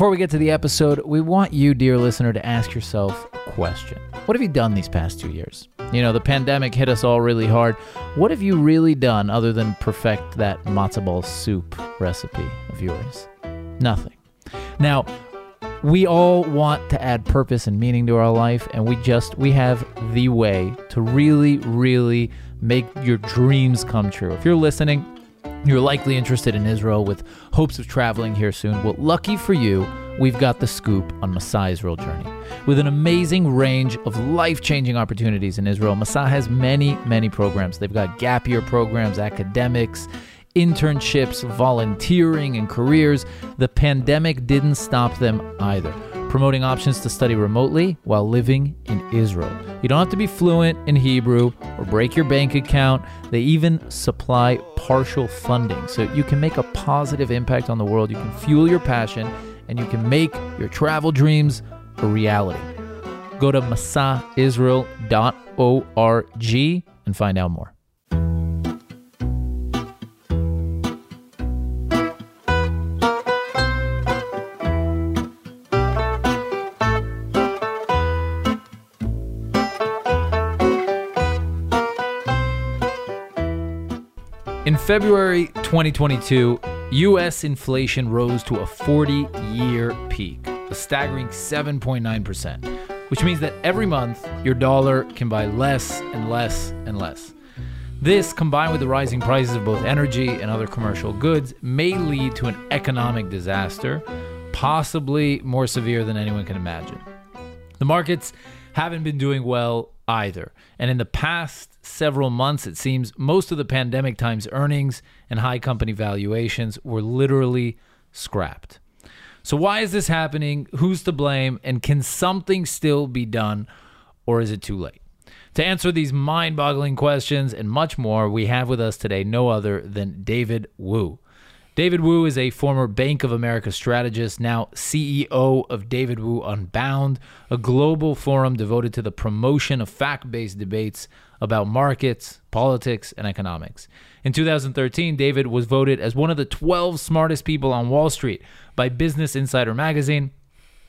Before we get to the episode, we want you, dear listener, to ask yourself a question. What have you done these past two years? You know, the pandemic hit us all really hard. What have you really done other than perfect that matzo ball soup recipe of yours? Nothing. Now, we all want to add purpose and meaning to our life, and we just we have the way to really, really make your dreams come true. If you're listening, you're likely interested in Israel with hopes of traveling here soon. Well, lucky for you, we've got the scoop on Masa Israel Journey. With an amazing range of life changing opportunities in Israel, Masa has many, many programs. They've got gap year programs, academics, internships, volunteering, and careers. The pandemic didn't stop them either promoting options to study remotely while living in Israel. You don't have to be fluent in Hebrew or break your bank account. They even supply partial funding so you can make a positive impact on the world. You can fuel your passion and you can make your travel dreams a reality. Go to masaisrael.org and find out more. February 2022, US inflation rose to a 40 year peak, a staggering 7.9%, which means that every month your dollar can buy less and less and less. This, combined with the rising prices of both energy and other commercial goods, may lead to an economic disaster, possibly more severe than anyone can imagine. The markets haven't been doing well either. And in the past several months, it seems most of the pandemic time's earnings and high company valuations were literally scrapped. So, why is this happening? Who's to blame? And can something still be done, or is it too late? To answer these mind boggling questions and much more, we have with us today no other than David Woo. David Woo is a former Bank of America strategist, now CEO of David Woo Unbound, a global forum devoted to the promotion of fact based debates about markets, politics, and economics. In 2013, David was voted as one of the 12 smartest people on Wall Street by Business Insider magazine.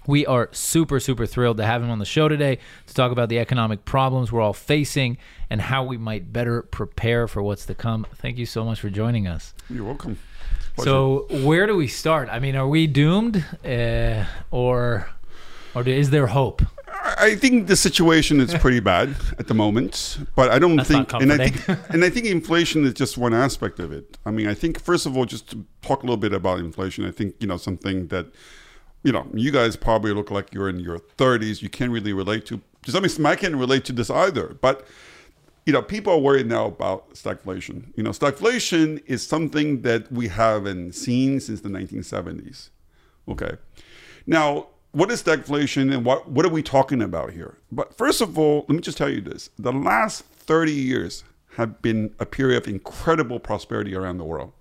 We are super, super thrilled to have him on the show today to talk about the economic problems we're all facing and how we might better prepare for what's to come. Thank you so much for joining us. You're welcome. So, where do we start? I mean, are we doomed, uh, or or is there hope? I think the situation is pretty bad at the moment, but I don't That's think, and I think, and I think inflation is just one aspect of it. I mean, I think first of all, just to talk a little bit about inflation, I think you know something that you know you guys probably look like you're in your 30s. You can't really relate to. To some extent, I can't relate to this either, but you know, people are worried now about stagflation. You know, stagflation is something that we haven't seen since the 1970s. Okay. Now, what is stagflation and what, what are we talking about here? But first of all, let me just tell you this. The last 30 years have been a period of incredible prosperity around the world.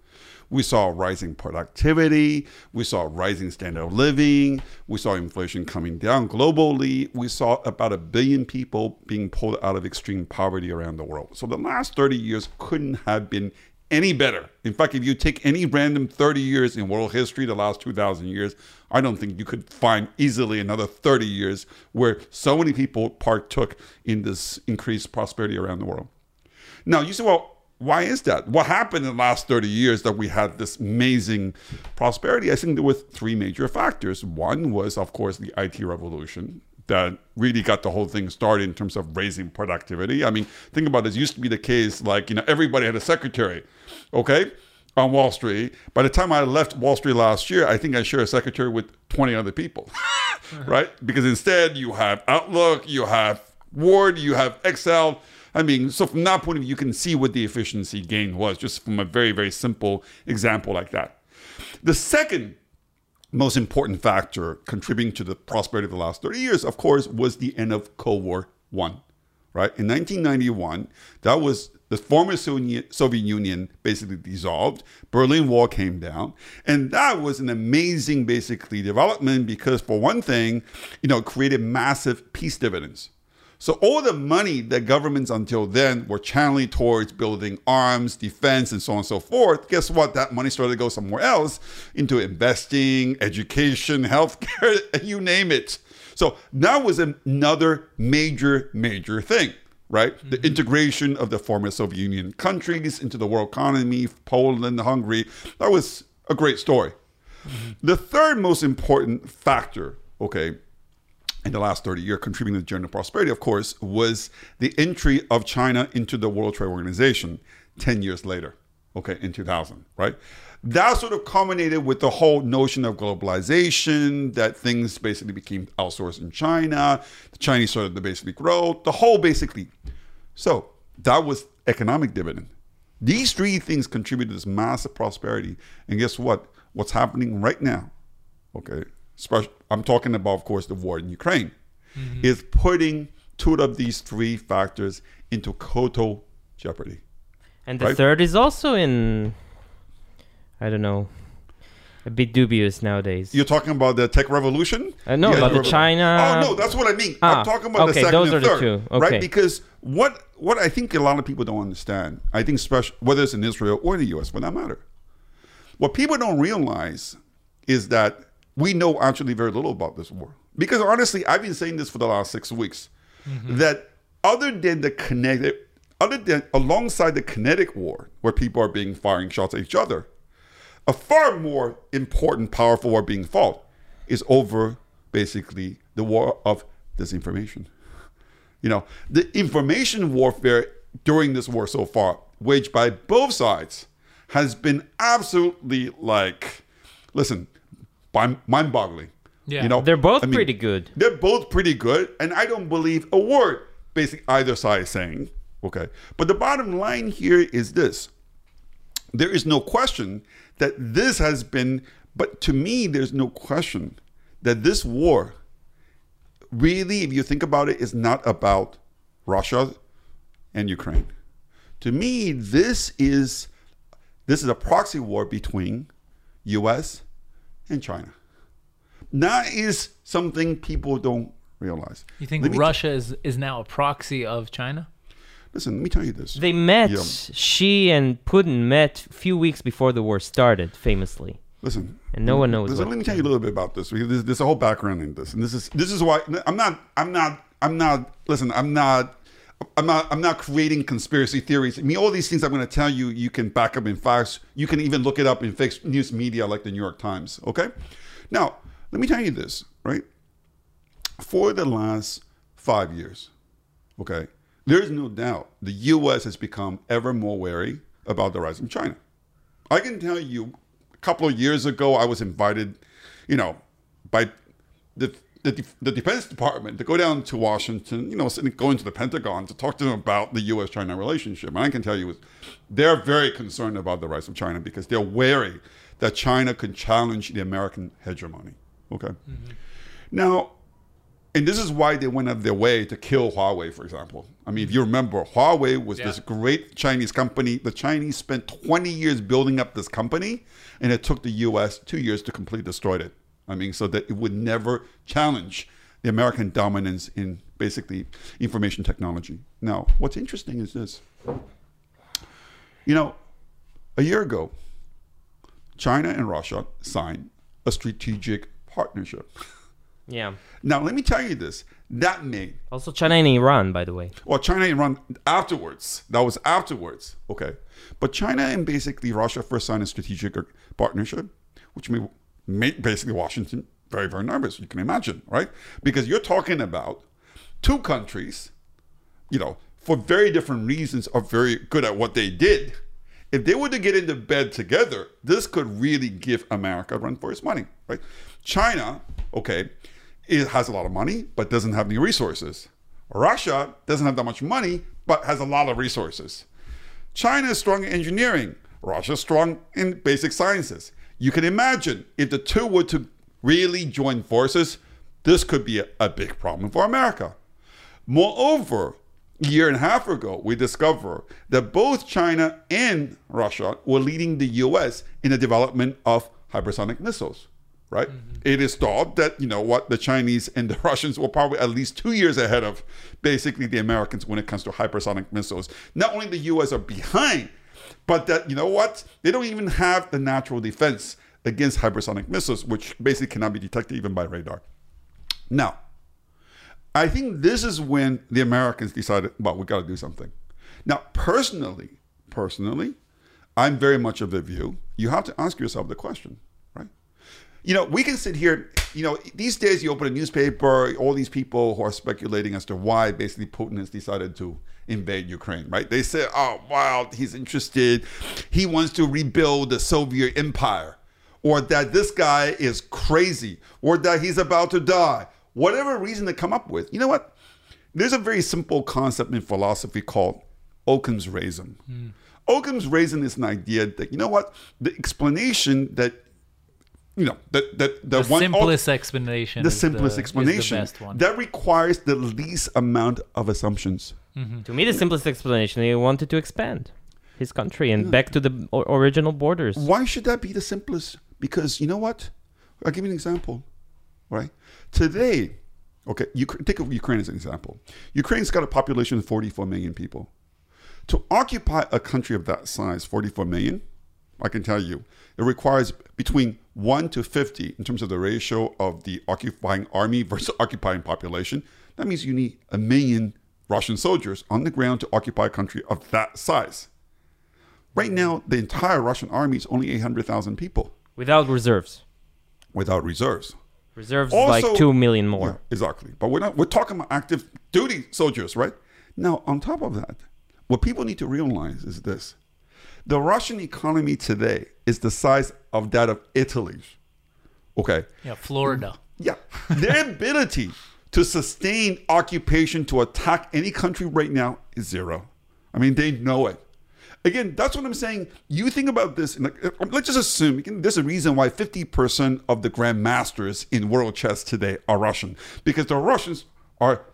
We saw rising productivity. We saw rising standard of living. We saw inflation coming down globally. We saw about a billion people being pulled out of extreme poverty around the world. So the last 30 years couldn't have been any better. In fact, if you take any random 30 years in world history, the last 2,000 years, I don't think you could find easily another 30 years where so many people partook in this increased prosperity around the world. Now, you say, well, why is that? What happened in the last 30 years that we had this amazing prosperity? I think there were three major factors. One was, of course, the IT revolution that really got the whole thing started in terms of raising productivity. I mean, think about it. It used to be the case like, you know, everybody had a secretary, okay, on Wall Street. By the time I left Wall Street last year, I think I share a secretary with 20 other people, right? Because instead you have Outlook, you have Word, you have Excel. I mean, so from that point of view, you can see what the efficiency gain was just from a very, very simple example like that. The second most important factor contributing to the prosperity of the last 30 years, of course, was the end of Cold War One. Right in 1991, that was the former Soviet Union basically dissolved. Berlin Wall came down, and that was an amazing, basically, development because, for one thing, you know, it created massive peace dividends. So all the money that governments until then were channeling towards building arms, defense, and so on and so forth, guess what? That money started to go somewhere else into investing, education, healthcare, you name it. So that was another major, major thing, right? Mm-hmm. The integration of the former Soviet Union countries into the world economy, Poland, Hungary. That was a great story. Mm-hmm. The third most important factor, okay, in the last 30 years contributing to the general prosperity, of course, was the entry of China into the World Trade Organization 10 years later, okay, in 2000, right? That sort of culminated with the whole notion of globalization, that things basically became outsourced in China, the Chinese started to basically grow, the whole basically. So that was economic dividend. These three things contributed to this massive prosperity. And guess what? What's happening right now, okay, I'm talking about, of course, the war in Ukraine, mm-hmm. is putting two of these three factors into total jeopardy. And the right? third is also in, I don't know, a bit dubious nowadays. You're talking about the tech revolution? Uh, no, yeah, about the, China. Oh no, that's what I mean. Ah, I'm talking about okay, the second those and are third, the two. Okay. right? Because what what I think a lot of people don't understand, I think, special whether it's in Israel or the U.S. for that matter, what people don't realize is that we know actually very little about this war. Because honestly, I've been saying this for the last six weeks mm-hmm. that other than the kinetic, other than alongside the kinetic war, where people are being firing shots at each other, a far more important, powerful war being fought is over basically the war of disinformation. You know, the information warfare during this war so far, waged by both sides, has been absolutely like, listen, mind boggling. Yeah. You know, they're both I mean, pretty good. They're both pretty good, and I don't believe a word basically either side is saying. Okay, but the bottom line here is this: there is no question that this has been, but to me, there's no question that this war, really, if you think about it, is not about Russia and Ukraine. To me, this is this is a proxy war between U.S and China. That is something people don't realize. You think Russia t- is, is now a proxy of China? Listen, let me tell you this. They met, yeah. Xi and Putin met a few weeks before the war started, famously. Listen, and no one knows. Listen, let me tell you a little bit about this. There's, there's a whole background in this, and this is this is why I'm not I'm not I'm not. Listen, I'm not I'm not I'm not creating conspiracy theories. I mean, all these things I'm going to tell you, you can back up in facts. You can even look it up in fake news media like the New York Times. Okay. Now, let me tell you this, right? For the last five years, okay, there's no doubt the U.S. has become ever more wary about the rise of China. I can tell you, a couple of years ago, I was invited, you know, by the the, the Defense Department to go down to Washington, you know, go into the Pentagon to talk to them about the U.S. China relationship. And I can tell you, they're very concerned about the rise of China because they're wary that China could challenge the American hegemony. Okay. Mm-hmm. Now, and this is why they went out of their way to kill Huawei, for example. I mean, if you remember, Huawei was yeah. this great Chinese company. The Chinese spent 20 years building up this company, and it took the U.S. two years to completely destroy it. I mean, so that it would never challenge the American dominance in basically information technology. Now, what's interesting is this. You know, a year ago, China and Russia signed a strategic partnership. Yeah. Now, let me tell you this. That made. Also, China and Iran, by the way. Well, China and Iran afterwards. That was afterwards. Okay. But China and basically Russia first signed a strategic partnership, which made made basically Washington very, very nervous. You can imagine, right? Because you're talking about two countries, you know, for very different reasons, are very good at what they did. If they were to get into bed together, this could really give America a run for its money, right? China, okay, it has a lot of money, but doesn't have any resources. Russia doesn't have that much money, but has a lot of resources. China is strong in engineering. Russia is strong in basic sciences. You can imagine if the two were to really join forces, this could be a, a big problem for America. Moreover, a year and a half ago, we discovered that both China and Russia were leading the US in the development of hypersonic missiles. right? Mm-hmm. It is thought that you know what the Chinese and the Russians were probably at least two years ahead of basically the Americans when it comes to hypersonic missiles. Not only the U.S. are behind, but that you know what they don't even have the natural defense against hypersonic missiles, which basically cannot be detected even by radar. Now, I think this is when the Americans decided, well, we got to do something. Now, personally, personally, I'm very much of the view you have to ask yourself the question? You know, we can sit here, you know, these days you open a newspaper, all these people who are speculating as to why basically Putin has decided to invade Ukraine, right? They say, oh, wow, he's interested. He wants to rebuild the Soviet empire, or that this guy is crazy, or that he's about to die. Whatever reason to come up with. You know what? There's a very simple concept in philosophy called Occam's razor. Hmm. Occam's razor is an idea that, you know what? The explanation that, you know, that, that the, The one simplest explanation. the is simplest is explanation the best one. that requires the least amount of assumptions. Mm-hmm. To me, the simplest explanation, he wanted to expand his country and back to the original borders. Why should that be the simplest? Because you know what? I'll give you an example. Right today, okay, you take Ukraine as an example. Ukraine's got a population of 44 million people. To occupy a country of that size, 44 million, I can tell you, it requires between 1 to 50 in terms of the ratio of the occupying army versus occupying population. That means you need a million Russian soldiers on the ground to occupy a country of that size. Right now, the entire Russian army is only 800,000 people Without reserves. without reserves. Reserves Also- like 2 million more. Yeah, exactly. But we're not we're talking about active duty soldiers, right? Now, on top of that, what people need to realize is this. The Russian economy today is the size of that of Italy's. Okay. yeah, Florida. Yeah. Their ability to sustain occupation to attack any country right now is zero. I mean, they know it. Again, that's what I'm saying. You think about this. like, uh, let's just assume there's a reason why 50% of the grandmasters in world chess today are Russian because the Russians are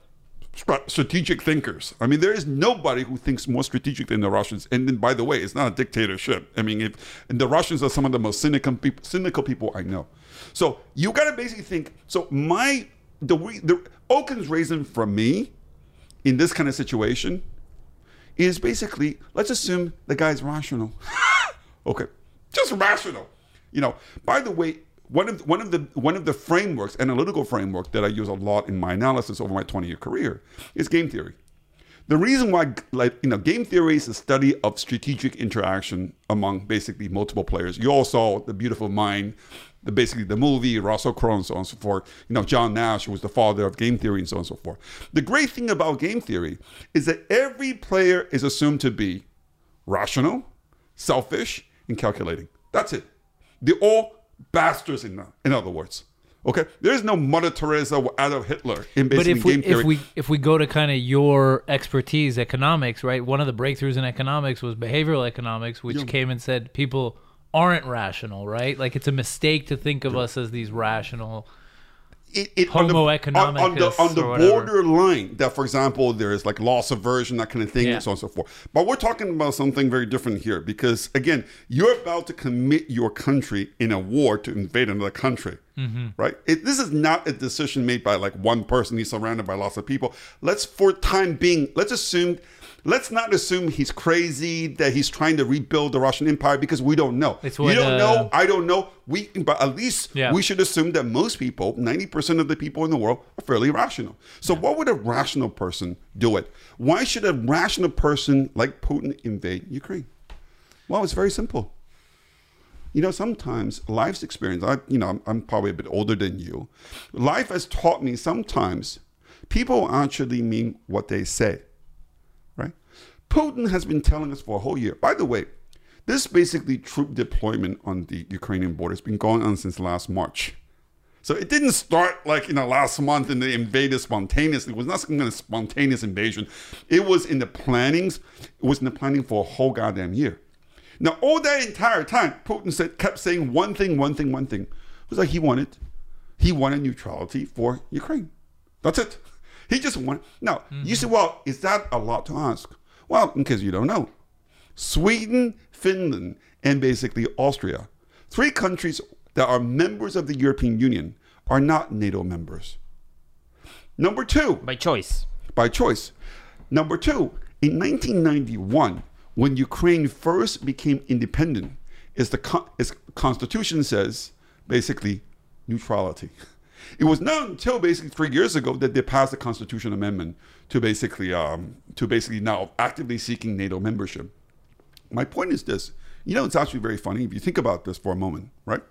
strategic thinkers. I mean, there is nobody who thinks more strategic than the Russians. And then, by the way, it's not a dictatorship. I mean, if and the Russians are some of the most cynical people, cynical people I know. So you got to basically think. So my the the Occam's reason for me in this kind of situation is basically let's assume the guy's rational. okay, just rational. You know. By the way, one of one of the one of the frameworks, analytical framework that I use a lot in my analysis over my 20 year career is game theory. The reason why, like you know, game theory is a study of strategic interaction among basically multiple players. You all saw the Beautiful Mind, the basically the movie, Russell Crowe, and so on and so forth. You know, John Nash was the father of game theory, and so on and so forth. The great thing about game theory is that every player is assumed to be rational, selfish, and calculating. That's it. They're all bastards in. In other words, okay. There is no Mother Teresa or Adolf Hitler in basically But if we game theory. if we if we go to kind of your expertise, economics, right? One of the breakthroughs in economics was behavioral economics, which came and said people aren't rational, right? Like it's a mistake to think of us as these rational. It, it Homo on the, on, on the, on the borderline that, for example, there's like loss aversion, that kind of thing, Yeah. and so on and so forth. But we're talking about something very different here because, again, you're about to commit your country in a war to invade another country, Mm-hmm. right? It, this is not a decision made by like one person. He's surrounded by lots of people. Let's, for time being, let's assume. Let's not assume he's crazy that he's trying to rebuild the Russian Empire because we don't know. It's you don't uh, know. I don't know. We, but at least Yeah. we should assume that most people, 90% of the people in the world, are fairly rational. So, what would a rational person do it? Why should a rational person like Putin invade Ukraine? Well, it's very simple. You know, sometimes life's experience, I, you know, I'm, I'm probably a bit older than you. Life has taught me sometimes people actually mean what they say? Putin has been telling us for a whole year. By the way, this basically troop deployment on the Ukrainian border has been going on since last March. So it didn't start like in the last month and they invaded spontaneously. It was not some kind of spontaneous invasion. It was in the plannings. It was in the planning for a whole goddamn year. Now all that entire time, Putin said kept saying one thing, one thing, one thing. It was like he wanted, he wanted neutrality for Ukraine. That's it. He just wanted. Now you mm-hmm. say, well, is that a lot to ask? Well, in case you don't know. Sweden, Finland, and basically Austria. Three countries that are members of the European Union are not NATO members. Number two, By choice. by choice. Number two, in 1991, when Ukraine first became independent, is the con- its constitution says basically neutrality. It was not until basically three years ago that they passed the constitution amendment to basically um, to basically now actively seeking NATO membership. My point is this: you know, it's actually very funny if you think about this for a moment, right?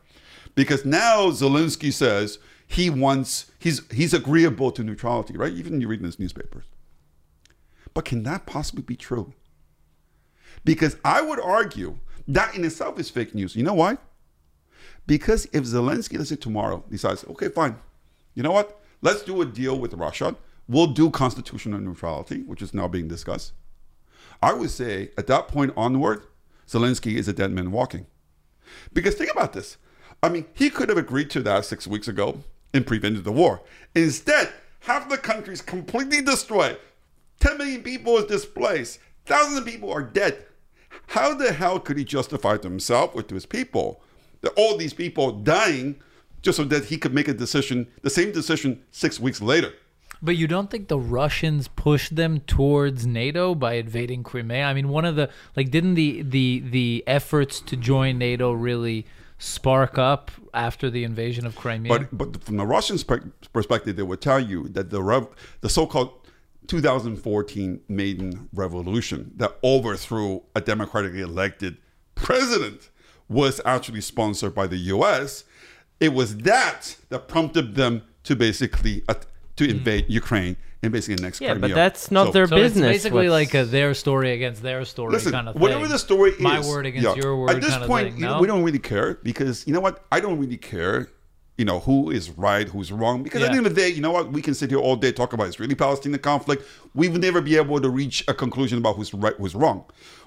Because now Zelensky says he wants he's he's agreeable to neutrality, right? Even you read in his newspapers. But can that possibly be true? Because I would argue that in itself is fake news. You know why? Because if Zelensky, let's say tomorrow, decides, okay, fine, you know what? Let's do a deal with Russia. We'll do constitutional neutrality, which is now being discussed. I would say at that point onward, Zelensky is a dead man walking. Because think about this. I mean, he could have agreed to that six weeks ago and prevented the war. Instead, half the country is completely destroyed. 10 million people is displaced. Thousands of people are dead. How the hell could he justify to himself or to his people all these people dying just so that he could make a decision, the same decision six weeks later? But you don't think the Russians pushed them towards NATO by invading Crimea? I mean, one of the like, didn't the the the efforts to join NATO really spark up after the invasion of Crimea? But but from the Russian spe- perspective, they would tell you that the rev- the so-called 2014 Maidan Revolution that overthrew a democratically elected president was actually sponsored by the U.S. It was that that prompted them to basically uh, to invade Ukraine and basically next Yeah, Crimea. but that's not So- their so business. it's basically what's- like a their story against their story Listen, kind of thing. whatever the story my word against yeah. your word At this kind of point, thing. you know, no? we don't really care because you know what? I don't really care. You know who is right, who's wrong. Because at the end of the day, you know what? We can sit here all day talk about Israeli-Palestinian conflict. We've never be able to reach a conclusion about who's right, who's wrong.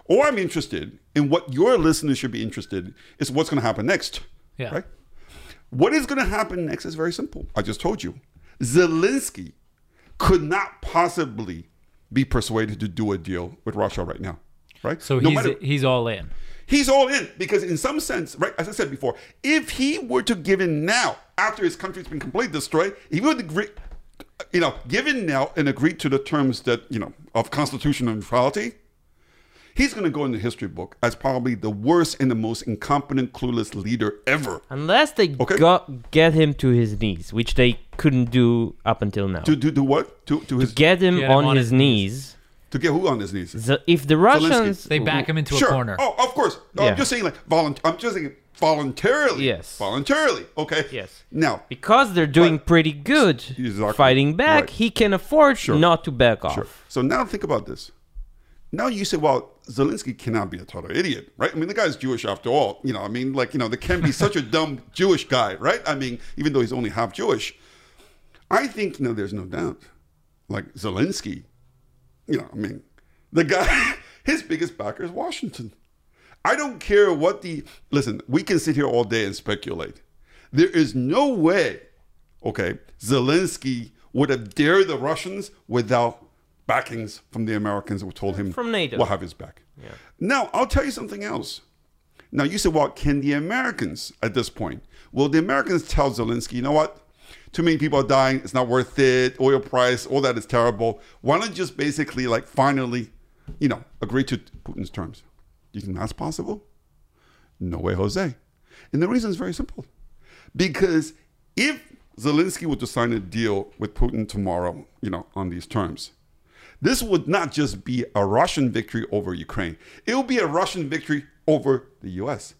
All I'm interested in, what your listeners should be interested in, is what's going to happen next. Yeah. Right. What is going to happen next is very simple. I just told you. Zelensky could not possibly be persuaded to do a deal with Russia right now. Right. So No he's matter- he's all in. He's all in because, in some sense, right, as I said before, if he were to give in now, after his country's been completely destroyed, he would agree, you know, give in now and agree to the terms that, you know, of constitutional neutrality, he's going to go in the history book as probably the worst and the most incompetent, clueless leader ever. Unless they Okay. got get him to his knees, which they couldn't do up until now. To do, do what? To, to his get him, Get him on, on his, his knees. to get who on his knees? The- if the Russians, They back him into sure. a corner. Oh, of course. No, Yeah. I'm just saying like volunt. I'm just saying voluntarily. Yes. Voluntarily. Okay. Yes. Now, because they're doing But- pretty good Exactly. fighting back, Right. he can afford Sure. not to back off. Sure. So now think about this. Now you say, well, Zelensky cannot be a total idiot, right? I mean, the guy's Jewish after all. You know, I mean, like, you know, there can be such a dumb Jewish guy, right? I mean, even though he's only half Jewish. I think, no, there's no doubt. Like Zelensky, you know, I mean, the guy, his biggest backer is Washington. I don't care what the, listen, we can sit here all day and speculate. There is no way, okay, Zelensky would have dared the Russians without backings from the Americans who told him From NATO. we'll have his back. Now, I'll tell you something else. Now, you said, well, can the Americans at this point, will the Americans tell Zelensky, you know what? Too many people are dying. It's not worth it. Oil price, all that is terrible. Why don't just basically, like, finally, you know, agree to Putin's terms? Do you think that's possible? No way, Jose. And the reason is very simple. Because if Zelensky were to sign a deal with Putin tomorrow, you know, on these terms, this would not just be a Russian victory over Ukraine. It will be a Russian victory over the US.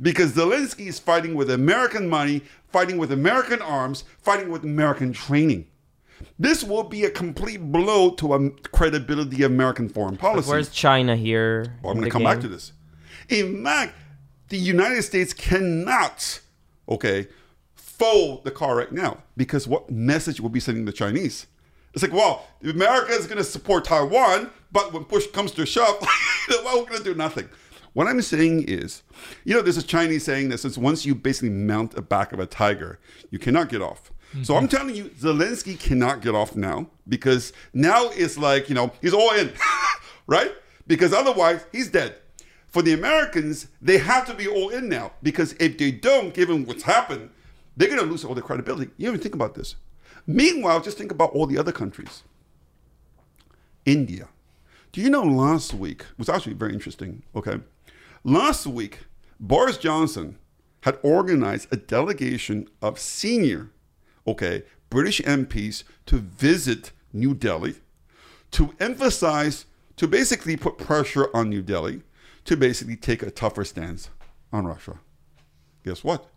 Because Zelensky is fighting with American money, fighting with American arms, fighting with American training. This will be a complete blow to a credibility of American foreign policy. Where's China here? Well, I'm going to come back to this. In fact, the United States cannot, okay, fold the car right now because what message will be sending the Chinese? It's like, well, America is going to support Taiwan, but when push comes to shove, well, we're going to do nothing. What I'm saying is, you know, there's a Chinese saying that says once you basically mount the back of a tiger, you cannot get off. So I'm mhm. telling you, Zelensky cannot get off now because now it's like, you know, he's all in, right? Because otherwise, he's dead. for the Americans, they have to be all in now because if they don't, given what's happened, they're going to lose all their credibility. You even think about this. Meanwhile, just think about all the other countries. India. Do you know last week was actually very interesting? Okay. Last week, Boris Johnson had organized a delegation of senior, okay, British MPs to visit New Delhi to emphasize, to basically put pressure on New Delhi to basically take a tougher stance on Russia. Guess what?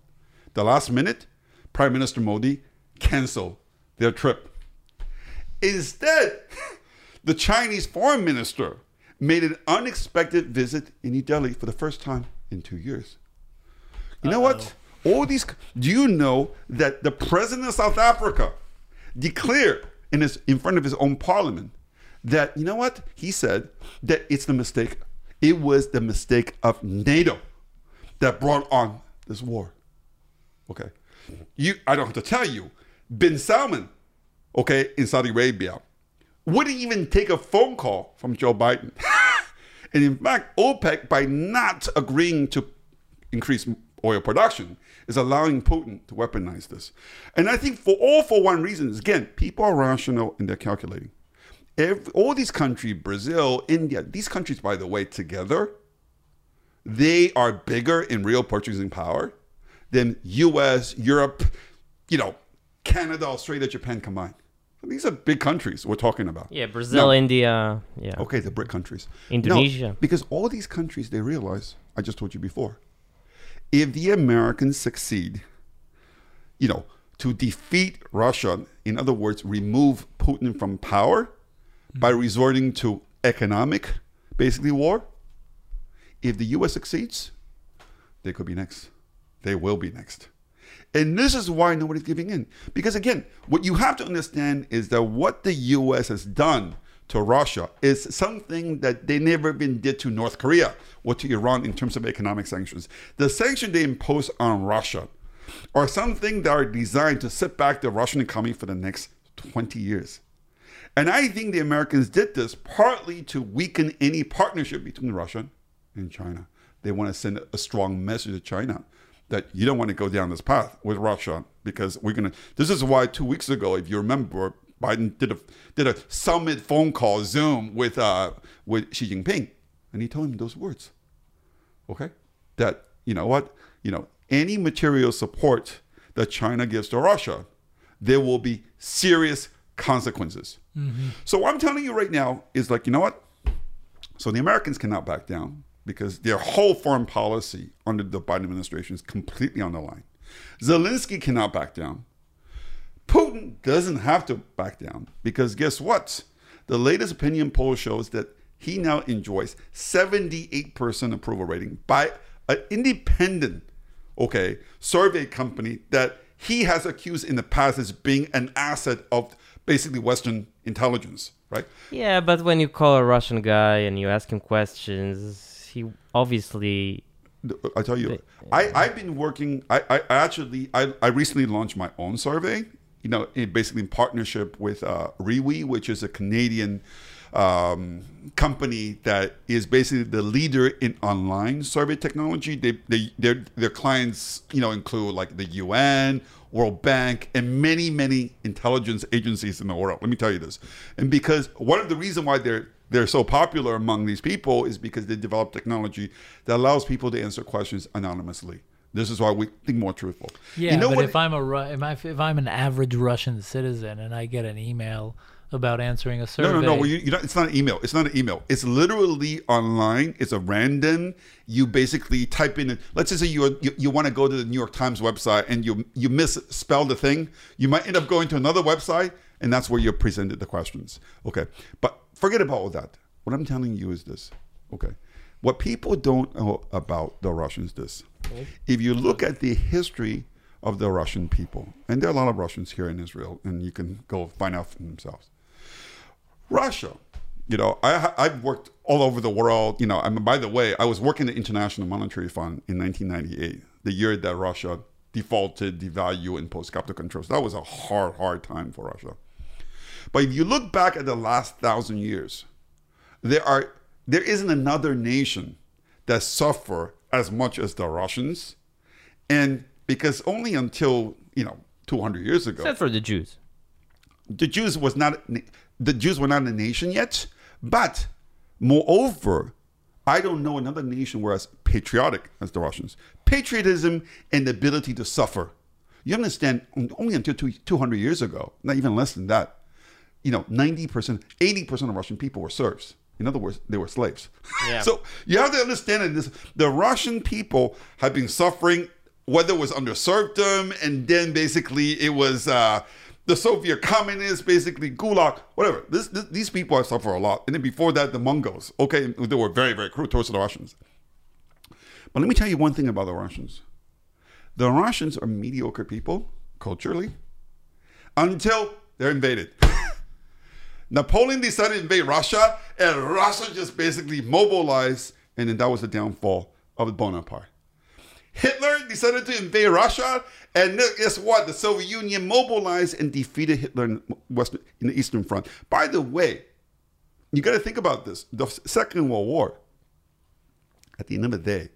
The last minute, Prime Minister Modi canceled their trip. Instead, the Chinese foreign minister made an unexpected visit in New Delhi for the first time in two years. You know what? All these. Do you know that the president of South Africa declared in his in front of his own parliament that you know what he said that it's the mistake. It was the mistake of NATO that brought on this war. Okay, you. I don't have to tell you. Bin Salman, okay, in Saudi Arabia, wouldn't even take a phone call from Joe Biden. and in fact, OPEC, by not agreeing to increase oil production, is allowing Putin to weaponize this. And I think for all for one reason is again, people are rational and they're calculating. Every, all these countries, Brazil, India, these countries, by the way, together, they are bigger in real purchasing power than US, Europe, you know, Canada, Australia, Japan combined. These are big countries we're talking about. Yeah, Brazil, No. India, yeah. Okay, the BRIC countries. Indonesia. because all these countries, they realize, I just told you before, if the Americans succeed, you know, to defeat Russia, in other words, remove Putin from power by mm-hmm. resorting to economic, basically, war, if the US succeeds, they could be next. They will be next. And this is why nobody's giving in. Because again, what you have to understand is that what the US has done to Russia is something that they never even did to North Korea or to Iran in terms of economic sanctions. The sanctions they impose on Russia are something that are designed to sit back the Russian economy for the next 20 years. And I think the Americans did this partly to weaken any partnership between Russia and China. They want to send a strong message to China that you don't want to go down this path with Russia because we're going to. This is why two weeks ago, if you remember, Biden did a did a summit phone call Zoom with uh, with Xi Jinping, and he told him those words. Okay, that you know what you know any material support that China gives to Russia, there will be serious consequences. So what I'm telling you right now is like you know what. So the Americans cannot back down because their whole foreign policy under the Biden administration is completely on the line. Zelensky cannot back down. Putin doesn't have to back down because guess what? The latest opinion poll shows that he now enjoys 78% approval rating by an independent, okay, survey company that he has accused in the past as being an asset of basically Western intelligence, right? Yeah, but when you call a Russian guy and you ask him questions, he obviously I tell you, I, I've been working. I, I actually, I, I recently launched my own survey. You know, in, basically in partnership with uh, RIWI, which is a Canadian um, company that is basically the leader in online survey technology. They, they, their, their clients, you know, include like the UN, World Bank, and many, many intelligence agencies in the world. Let me tell you this, and because one of the reasons why they're they're so popular among these people is because they develop technology that allows people to answer questions anonymously. This is why we think more truthful. Yeah, you know but what? if I'm a if, I'm an average Russian citizen and I get an email about answering a survey, no, no, no. Well, you, you know, it's not an email. It's not an email. It's literally online. It's a random. You basically type in. Let's just say you you, you want to go to the New York Times website and you you misspell the thing. You might end up going to another website, and that's where you're presented the questions. Okay, but forget about all that. What I'm telling you is this. Okay, what people don't know about the Russians this. If you look at the history of the Russian people, and there are a lot of Russians here in Israel, and you can go find out for themselves. Russia, you know, I, I've worked all over the world. You know, I mean, by the way, I was working at the International Monetary Fund in 1998, the year that Russia defaulted, devalued, and post capital controls. That was a hard, hard time for Russia. But if you look back at the last thousand years, there are there isn't another nation that suffer as much as the Russians, and because only until you know 200 years ago, Except for the Jews. the Jews was not the Jews were not a nation yet. But moreover, I don't know another nation where as patriotic as the Russians. Patriotism and the ability to suffer. You understand? Only until two, 200 years ago, not even less than that, you know, 90%, 80% of Russian people were serfs. In other words, they were slaves. Yeah. so you have to understand that this, the Russian people have been suffering, whether it was under serfdom, and then basically it was uh, the Soviet communists, basically Gulag, whatever. This, this, these people have suffered a lot. And then before that, the Mongols. Okay, they were very, very cruel towards the Russians. But let me tell you one thing about the Russians. The Russians are mediocre people culturally until they're invaded. Napoleon decided to invade Russia, and Russia just basically mobilized, and then that was the downfall of Bonaparte. Hitler decided to invade Russia, and guess what? The Soviet Union mobilized and defeated Hitler in, Western, in the Eastern Front. By the way, you got to think about this: the Second World War. At the end of the day,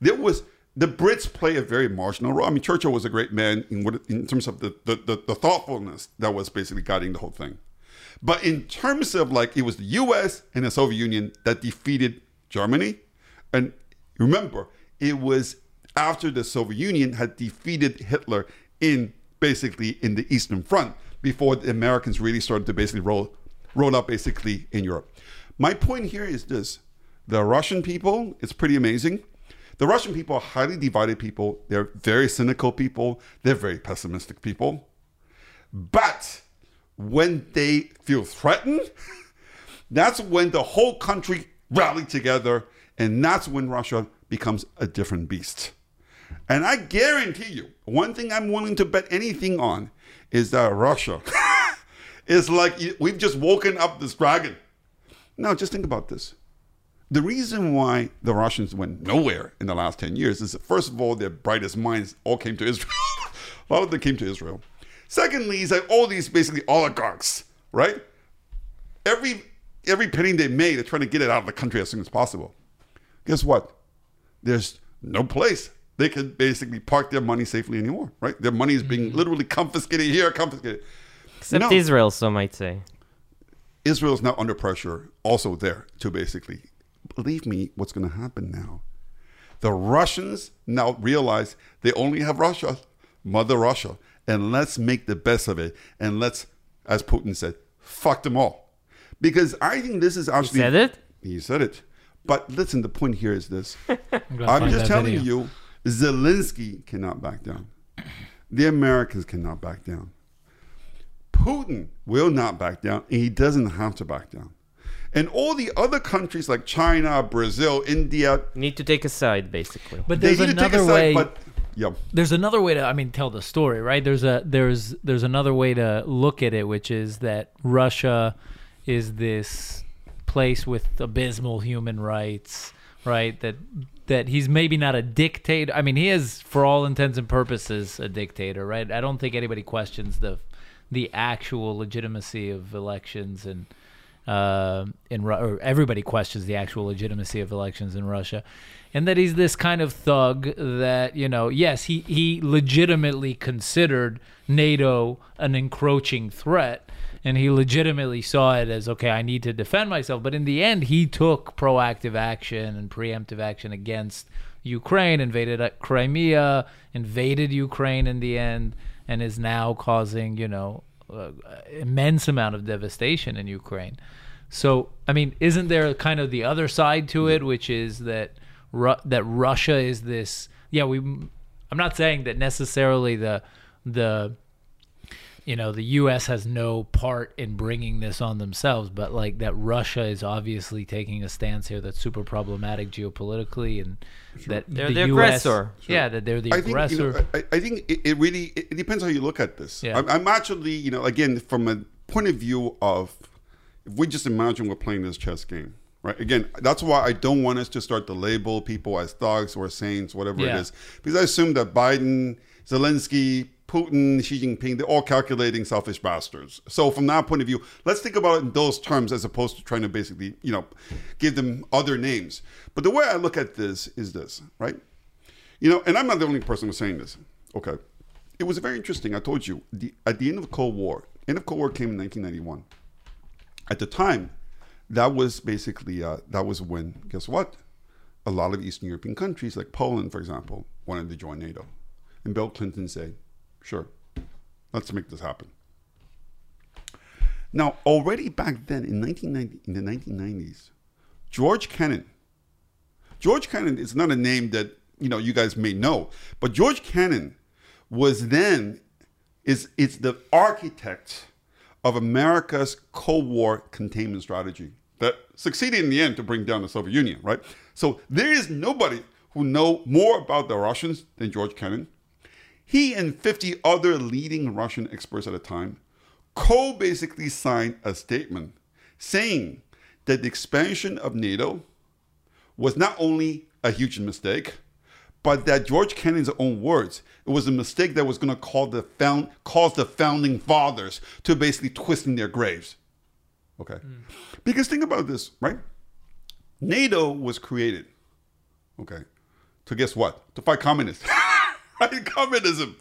there was the Brits play a very marginal role. I mean, Churchill was a great man in what, in terms of the, the, the, the thoughtfulness that was basically guiding the whole thing. But in terms of like it was the US and the Soviet Union that defeated Germany. And remember, it was after the Soviet Union had defeated Hitler in basically in the Eastern Front before the Americans really started to basically roll roll up basically in Europe. My point here is this. The Russian people, it's pretty amazing. The Russian people are highly divided people. They're very cynical people. They're very pessimistic people. But when they feel threatened, that's when the whole country rally together, and that's when Russia becomes a different beast. And I guarantee you, one thing I'm willing to bet anything on is that Russia is like we've just woken up this dragon. Now, just think about this. The reason why the Russians went nowhere in the last 10 years is that, first of all, their brightest minds all came to Israel. a lot of them came to Israel. Secondly, is like all these basically oligarchs, right? Every every penny they made, they're trying to get it out of the country as soon as possible. Guess what? There's no place they can basically park their money safely anymore, right? Their money is being mm-hmm. literally confiscated here, confiscated. Except No. Israel, some might say. Israel's now under pressure, also there to basically believe me, what's going to happen now? The Russians now realize they only have Russia, Mother Russia, and let's make the best of it. And let's, as Putin said, fuck them all. Because I think this is actually. said it? He said it. But listen, the point here is this. I'm, I'm just telling video. you, Zelensky cannot back down. The Americans cannot back down. Putin will not back down, and he doesn't have to back down. And all the other countries like China, Brazil, India, Need to take a side, basically. But they there's need to take another a side, way. but yeah. there's another way to i mean tell the story right? There's a there's there's another way to look at it which is that russia is this place with abysmal human rights right? That that he's maybe not a dictator. I mean he is for all intents and purposes a dictator right? I don't think anybody questions the the actual legitimacy of elections and uh, in or everybody questions the actual legitimacy of elections in Russia, and that he's this kind of thug that you know, yes, he he legitimately considered NATO an encroaching threat, and he legitimately saw it as okay, I need to defend myself. But in the end, he took proactive action and preemptive action against Ukraine, invaded uh, Crimea, invaded Ukraine in the end, and is now causing you know uh, immense amount of devastation in Ukraine. So, I mean, isn't there kind of the other side to it, which is that Ru- that Russia is this? Yeah, we. I'm not saying that necessarily the the you know the U.S. has no part in bringing this on themselves, but like that Russia is obviously taking a stance here that's super problematic geopolitically, and that They're the, the US, aggressor. Yeah, that they're the I think, aggressor. you know, I, I think it, it really it, it depends how you look at this. Yeah. I'm, I'm actually, you know, again, from a point of view of if we just imagine we're playing this chess game, right? Again, that's why I don't want us to start to label people as thugs or saints, whatever Yeah. it is, because I assume that Biden, Zelensky, Putin, Xi Jinping, they're all calculating selfish bastards. So from that point of view, let's think about it in those terms as opposed to trying to basically, you know, give them other names. But the way I look at this is this, right? You know, and I'm not the only person who's saying this. Okay. It was very interesting. I told you, the, at the end of the Cold War, end of Cold War came in 1991. At the time, that was basically, uh, that was when, guess what? A lot of Eastern European countries, like Poland, for example, wanted to join NATO. And Bill Clinton said, sure, let's make this happen. Now, already back then in 1990, in the 1990s, George Kennan, George Kennan is not a name that you know you guys may know, but George Kennan was then is is the architect of America's Cold War containment strategy that succeeded in the end to bring down the Soviet Union, right? So there is nobody who know more about the Russians than George Kennan. He and 50 other leading Russian experts at the time co basically signed a statement saying that the expansion of NATO was not only a huge mistake, but that George Kennan's own words, it was a mistake that was going to cause the found cause the founding fathers to basically twist in their graves. Okay, hmm. because think about this, right? NATO was created, okay, to guess what? To fight communism, right? Communism.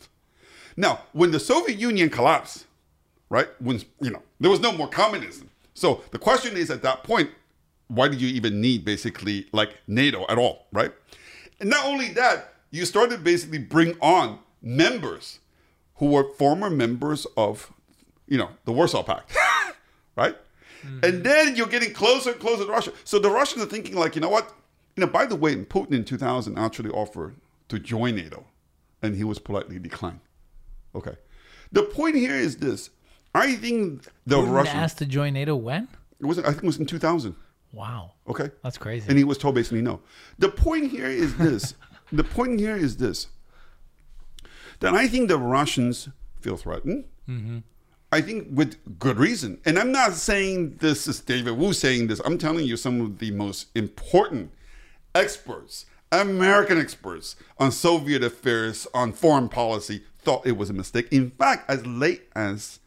Now, when the Soviet Union collapsed, right? When you know there was no more communism. So the question is, at that point, why did you even need basically like NATO at all, right? And not only that, you started basically bring on members who were former members of, you know, the Warsaw Pact, right? Mm-hmm. And then you're getting closer and closer to Russia. So the Russians are thinking like, you know what? You know, by the way, Putin in 2000 actually offered to join NATO, and he was politely declined. Okay. The point here is this: I think the Putin Russians. asked to join NATO when? It was I think it was in 2000. Wow, Okay. that's crazy. And he was told basically no. The point here is this. the point here is this. That I think the Russians feel threatened. Mm-hmm. I think with good reason. And I'm not saying this is David Woo saying this. I'm telling you some of the most important experts, American experts on Soviet affairs, on foreign policy, thought it was a mistake. In fact, as late as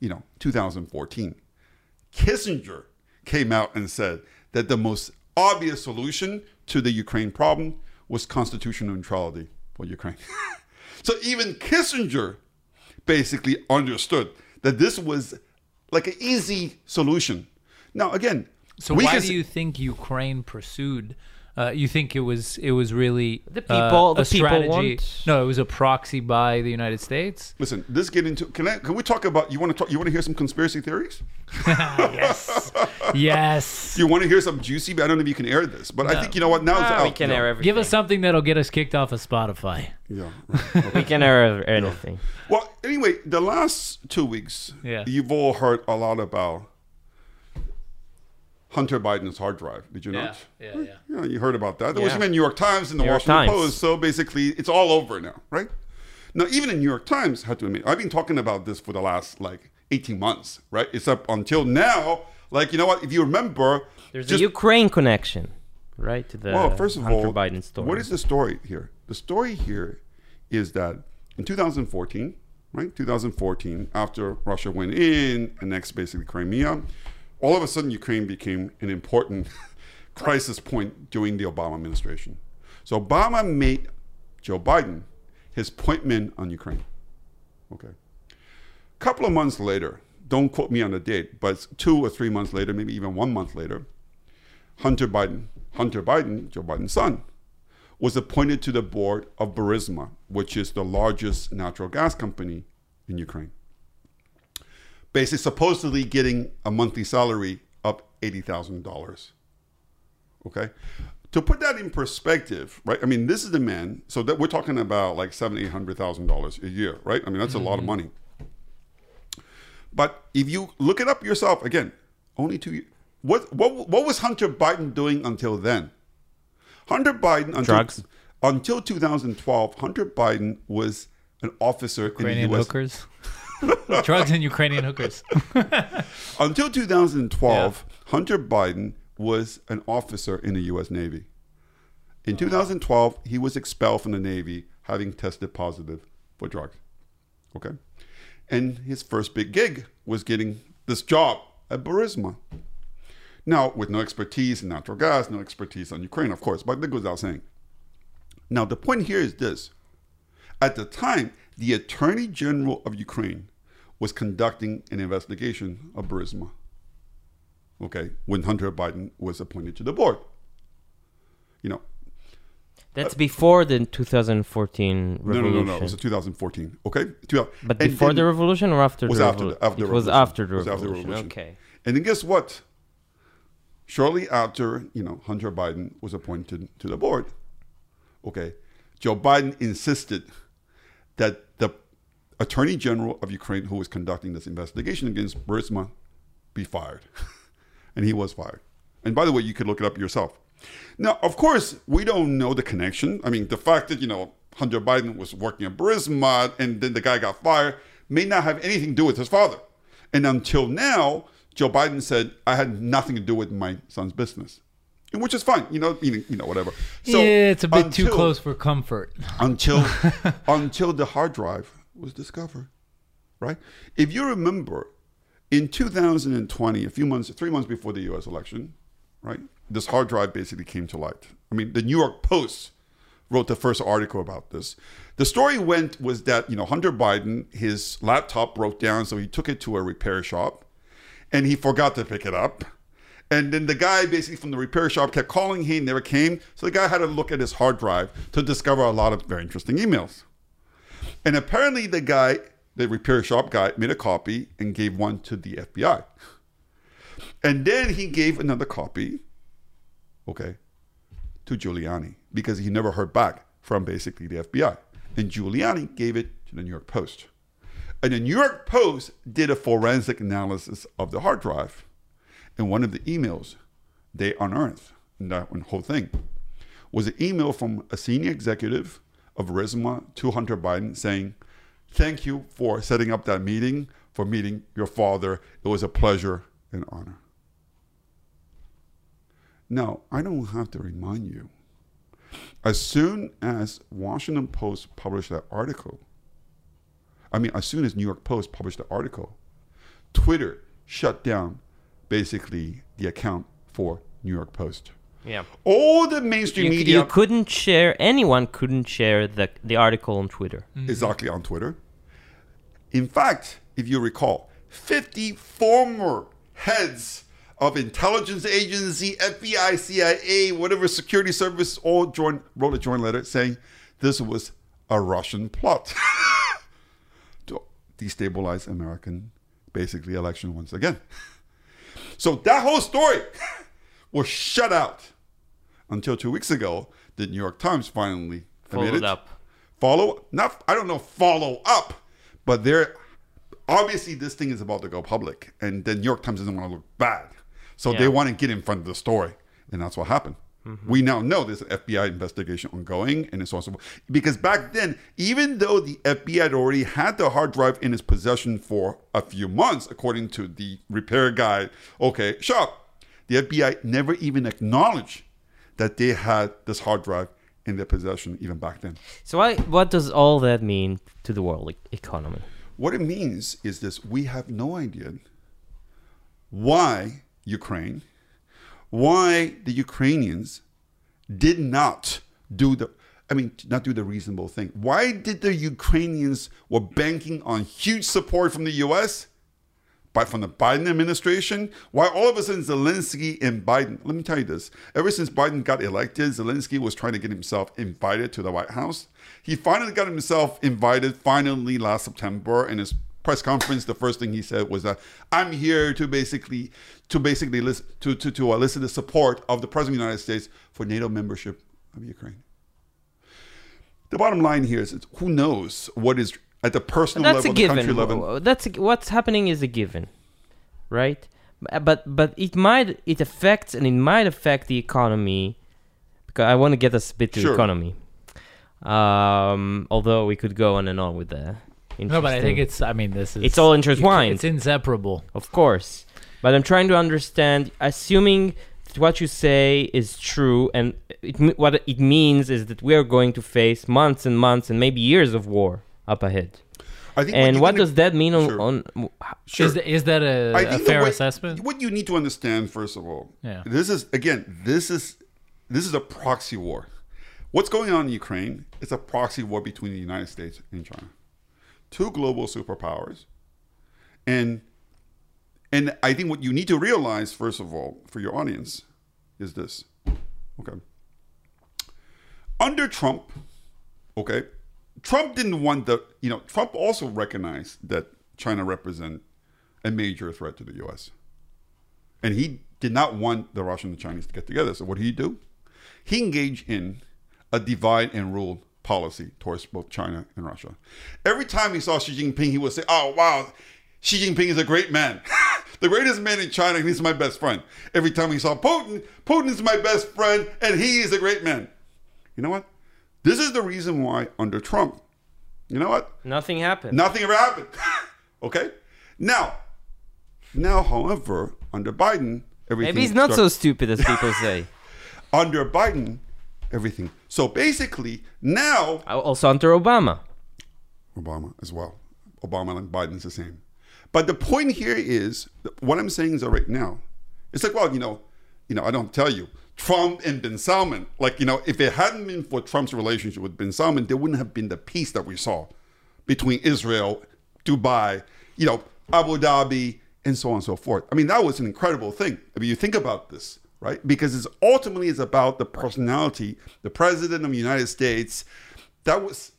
you know 2014, Kissinger came out and said that the most obvious solution to the Ukraine problem was constitutional neutrality for Ukraine. so even Kissinger basically understood that this was like an easy solution. Now again, so we why do you think Ukraine pursued? Uh, you think it was it was really The uh, people- a the people strategy? want- No, it was a proxy by the United States. listen? This get into can I can we talk about you want to talk you want to hear some conspiracy theories? yes, yes. You want to hear some juicy? But I don't know if you can air this, but I think you know what now it's Ah, we out. can yeah. air everything. Give us something that'll get us kicked off of Spotify. Yeah. right. We can air anything. Well, anyway, the last two weeks, Yeah. you've all heard a lot about Hunter Biden's hard drive. Did you Yeah, not? yeah, yeah. You, know, you heard about that. There was Yeah. even in New York Times and the New York Washington Times. Post. So basically, it's all over now, right? Now, even in New York Times, I have to admit, I've been talking about this for the last like 18 months, right? It's up until now. Like, you know what? If you remember, There's just a Ukraine connection, right? To the well, first of Hunter all, Biden story. what is the story here? The story here is that in 2014, right, 2014, after Russia went in, annexed basically Crimea, all of a sudden Ukraine became an important crisis point during the Obama administration. So Obama made Joe Biden his point man on Ukraine. Okay. A couple of months later, don't quote me on the date, but two or three months later, maybe even one month later, Hunter Biden, Hunter Biden, Joe Biden's son, was appointed to the board of Burisma, which is the largest natural gas company in Ukraine. Basically, supposedly getting a monthly salary of $80,000. Okay? To put that in perspective, right? I mean, this is the man, so that we're talking about like seven, eight hundred thousand dollars a year, right? I mean, that's a lot of mm-hmm. money. But if you look it up yourself, again, only two years. What, what, what was Hunter Biden doing until then? Hunter Biden, until, Drugs. until 2012, Hunter Biden was an officer Ukrainian in the U.S. hookers. Drugs and Ukrainian hookers. Until 2012, Hunter Biden was an officer in the U.S. Navy. In 2012, he was expelled from the Navy having tested positive for drugs. Okay. And his first big gig was getting this job at Burisma. Now, with no expertise in natural gas, no expertise on Ukraine, of course, but that goes without saying. Now, the point here is this. At the time, the Attorney General of Ukraine was conducting an investigation of Burisma. Okay, when Hunter Biden was appointed to the board. You know, That's before the 2014 no, revolution. no, no, no. It was 2014. Okay, But and before the revolution or after was the after revolution? the- after it was revolution. after the It was after the revolution. revolution. Okay. And then guess what? Shortly after, you know, Hunter Biden was appointed to the board, okay, Joe Biden insisted that the Attorney General of Ukraine, who was conducting this investigation against Burisma, be fired. and he was fired. And by the way, you could look it up yourself. Now, of course, we don't know the connection. I mean, the fact that, you know, Hunter Biden was working at Burisma and then the guy got fired may not have anything to do with his father. And until now, Joe Biden said, I had nothing to do with my son's business. Which is fine, you know, you know, you know, whatever. So yeah, it's a bit too close for comfort. until until the hard drive was discovered, right? If you remember, in 2020, a few months, three months before the U.S. election, right, this hard drive basically came to light. I mean, the New York Post wrote the first article about this. The story went was that you know Hunter Biden, his laptop broke down, so he took it to a repair shop, and he forgot to pick it up. And then the guy basically from the repair shop kept calling. He never came. So the guy had to look at his hard drive to discover a lot of very interesting emails. And apparently, the guy, the repair shop guy, made a copy and gave one to the FBI. And then he gave another copy, okay, to Giuliani because he never heard back from basically the FBI. And Giuliani gave it to the New York Post. And the New York Post did a forensic analysis of the hard drive. And one of the emails they unearthed in that whole thing was an email from a senior executive of Burisma to Hunter Biden saying, Thank you for setting up that meeting, for meeting your father. It was a pleasure and honor. Now, I don't have to remind you. As soon as Washington Post published that article, I mean, as soon as New York Post published the article, Twitter shut down basically the account for New York Post. Yeah. All the mainstream You, media you couldn't share. Anyone couldn't share the the article on Twitter. Mm-hmm. exactly on Twitter. In fact, if you recall, 50 former heads of intelligence agency, FBI, CIA, whatever security service, all joined, wrote a joint letter saying this was a Russian plot to destabilize American, basically, election once again. So that whole story was shut out until two weeks ago. The New York Times finally Followed up. follow not i don't know follow up but they're obviously this thing is about to go public and the new york times doesn't want to look bad so Yeah. they want to get in front of the story and that's what happened Mm-hmm. we now know there's an fbi investigation ongoing and it's also because back then even though the fbi had already had the hard drive in its possession for a few months according to the repair guy okay shop the fbi never even acknowledged that they had this hard drive in their possession even back then So why, what does all that mean to the world economy? What it means is this we have no idea why Ukraine, why the Ukrainians did not do the I mean not do the reasonable thing. Why did the Ukrainians were banking on huge support from the US? By from the Biden administration, why all of a sudden Zelensky and Biden? Let me tell you this: ever since Biden got elected, Zelensky was trying to get himself invited to the White House. He finally got himself invited. Finally, last September, in his press conference, the first thing he said was that I'm here to basically, to basically listen, to to to elicit the support of the president of the United States for NATO membership of Ukraine. The bottom line here is, who knows what is at the personal That's a level, the country level. That's a, what's happening is a given, right? But but it might it affects and it might affect the economy because I want to get us a bit to Sure. economy. Um, although we could go on and on with that. No, but I think it's. I mean, this is. It's all you intertwined. can't- It's inseparable. Of course. But I'm trying to understand, assuming that what you say is true, and it, what it means is that we are going to face months and months and maybe years of war up ahead. I think and you're what gonna- does that mean on, Sure. on Sure. Is, is that a, I a think the fair way- assessment? What you need to understand, first of all, Yeah. this is again, this is this is a proxy war. What's going on in Ukraine is a proxy war between the United States and China, two global superpowers, and and I think what you need to realize, first of all, for your audience, is this. Okay. Under Trump, okay, Trump didn't want the, you know, Trump also recognized that China represent a major threat to the U.S. And he did not want the Russian and the Chinese to get together. So what did he do? He engaged in a divide and rule policy towards both China and Russia. Every time he saw Xi Jinping, he would say, "Oh wow, Xi Jinping is a great man, the greatest man in China, and he's my best friend." Every time he saw Putin, Putin's my best friend, and he is a great man. You know what? This is the reason why under Trump, you know what? Nothing happened. Nothing ever happened. okay? Now, now, however, under Biden, everything Maybe he's not so stupid as people say. under Biden, everything. So basically, now Also under Obama. Obama as well. Obama and Biden's the same. But the point here is what I'm saying is that right now, it's like, well, you know, you know, I don't tell you. Trump and Bin Salman, like, you know, if it hadn't been for Trump's relationship with Bin Salman, there wouldn't have been the peace that we saw between Israel, Dubai, you know, Abu Dhabi, and so on and so forth. I mean, that was an incredible thing. I mean, you think about this, right? Because it's ultimately is about the personality, the president of the United States. That was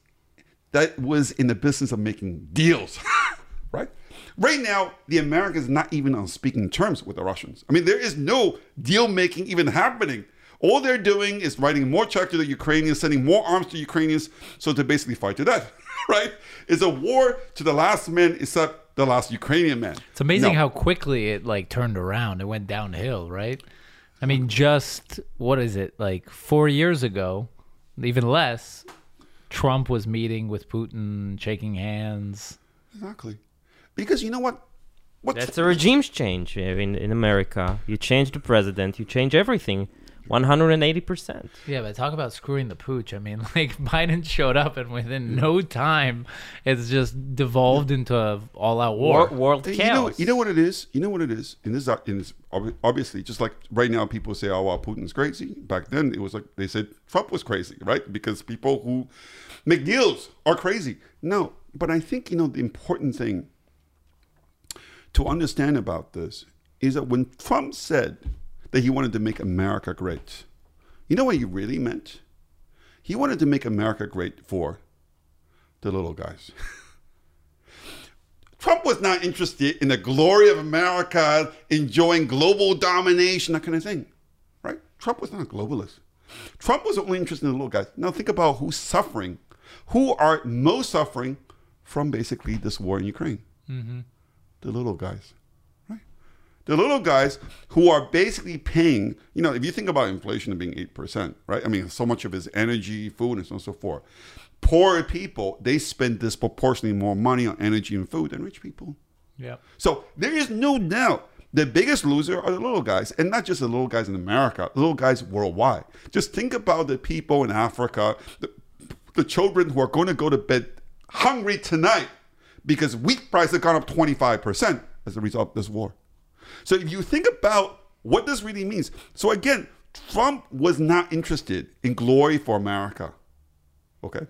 that was in the business of making deals, right? Right now, the Americans are not even on speaking terms with the Russians. I mean, there is no deal making even happening. All they're doing is writing more checks to the Ukrainians, sending more arms to Ukrainians, so to basically fight to death, right? It's a war to the last man except the last Ukrainian man. It's amazing No. how quickly it like turned around. It went downhill, right? I mean, just what is it like four years ago, even less. Trump was meeting with Putin, shaking hands. exactly because you know what? What That's a regime change eh, in, in America. You change the president, you change everything. 180%. Yeah, but talk about screwing the pooch. I mean, like Biden showed up, and within no time, it's just devolved into a all-out war. War, world chaos. You know, you know what it is. You know what it is. And this, is- and this obviously just like right now, people say, "Oh, well, Putin's crazy." Back then, it was like they said Trump was crazy, right? Because people who make deals are crazy. No, but I think you know the important thing to understand about this is that when Trump said that he wanted to make America great, you know what he really meant? He wanted to make America great for the little guys. Trump was not interested in the glory of America, enjoying global domination, that kind of thing. Right? Trump was not a globalist. Trump was only interested in the little guys. Now think about who's suffering. Who are most suffering from basically this war in Ukraine? Mm-hmm. The little guys. Right? The little guys who are basically paying, you know, if you think about inflation being 8%, right? I mean, so much of his energy, food, and so on and so forth. Poor people, they spend disproportionately more money on energy and food than rich people. Yeah. So there is no doubt the biggest loser are the little guys, and not just the little guys in America, little guys worldwide. Just think about the people in Africa, the, the children who are going to go to bed hungry tonight because wheat prices have gone up 25% as a result of this war. So if you think about what this really means, so again, Trump was not interested in glory for America, okay?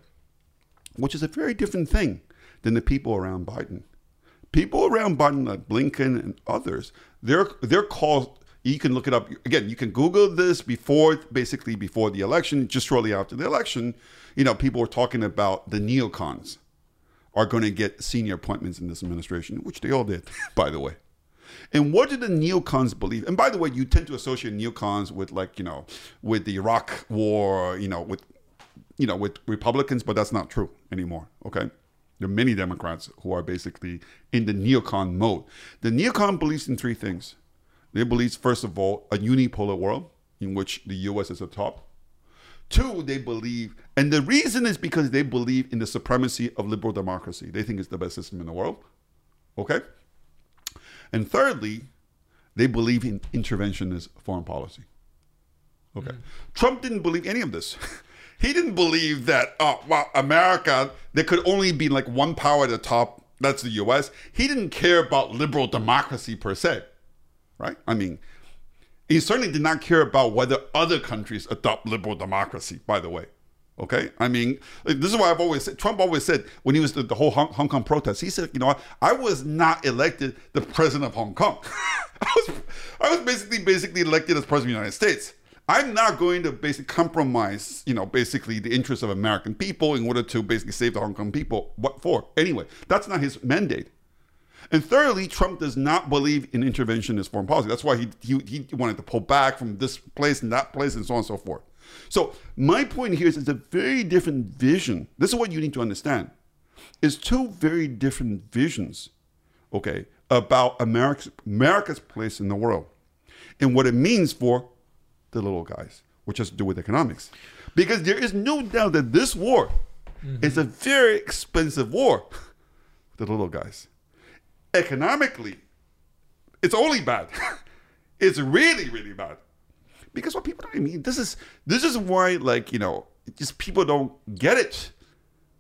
Which is a very different thing than the people around Biden. People around Biden, like Blinken and others, they're they're called. You can look it up again. You can Google this before, basically before the election, just shortly after the election. You know, people were talking about the neocons are going to get senior appointments in this administration, which they all did, by the way. And what did the neocons believe? And by the way, you tend to associate neocons with like, you know, with the Iraq war, you know, with you know, with Republicans, but that's not true anymore. Okay. There are many Democrats who are basically in the neocon mode. The neocon believes in three things. They believe, first of all, a unipolar world in which the US is the top. Two, they believe, and the reason is because they believe in the supremacy of liberal democracy. They think it's the best system in the world. Okay? And thirdly, they believe in interventionist foreign policy. Okay. Hmm. Trump didn't believe any of this. he didn't believe that, uh, oh, well, America, there could only be like one power at the top That's the US. He didn't care about liberal democracy per se, right? I mean, he certainly did not care about whether other countries adopt liberal democracy, by the way. Okay, I mean, this is why I've always said. Trump always said when he was the, the whole Hong, Hong, Kong protest, he said, "You know? I was not elected the president of Hong Kong. I was, I was basically, basically elected as president of the United States. I'm not going to basically compromise, you know, basically the interests of American people in order to basically save the Hong Kong people. What for? Anyway, that's not his mandate. And thirdly, Trump does not believe in interventionist foreign policy. That's why he, he, he wanted to pull back from this place and that place and so on and so forth. So my point here is it's a very different vision. This is what you need to understand. It's two very different visions, okay, about America's, America's place in the world and what it means for the little guys, which has to do with economics. Because there is no doubt that this war mm-hmm. is a very expensive war for the little guys. Economically, it's only bad. it's really, really bad. Because what people don't mean this is this is why like you know just people don't get it.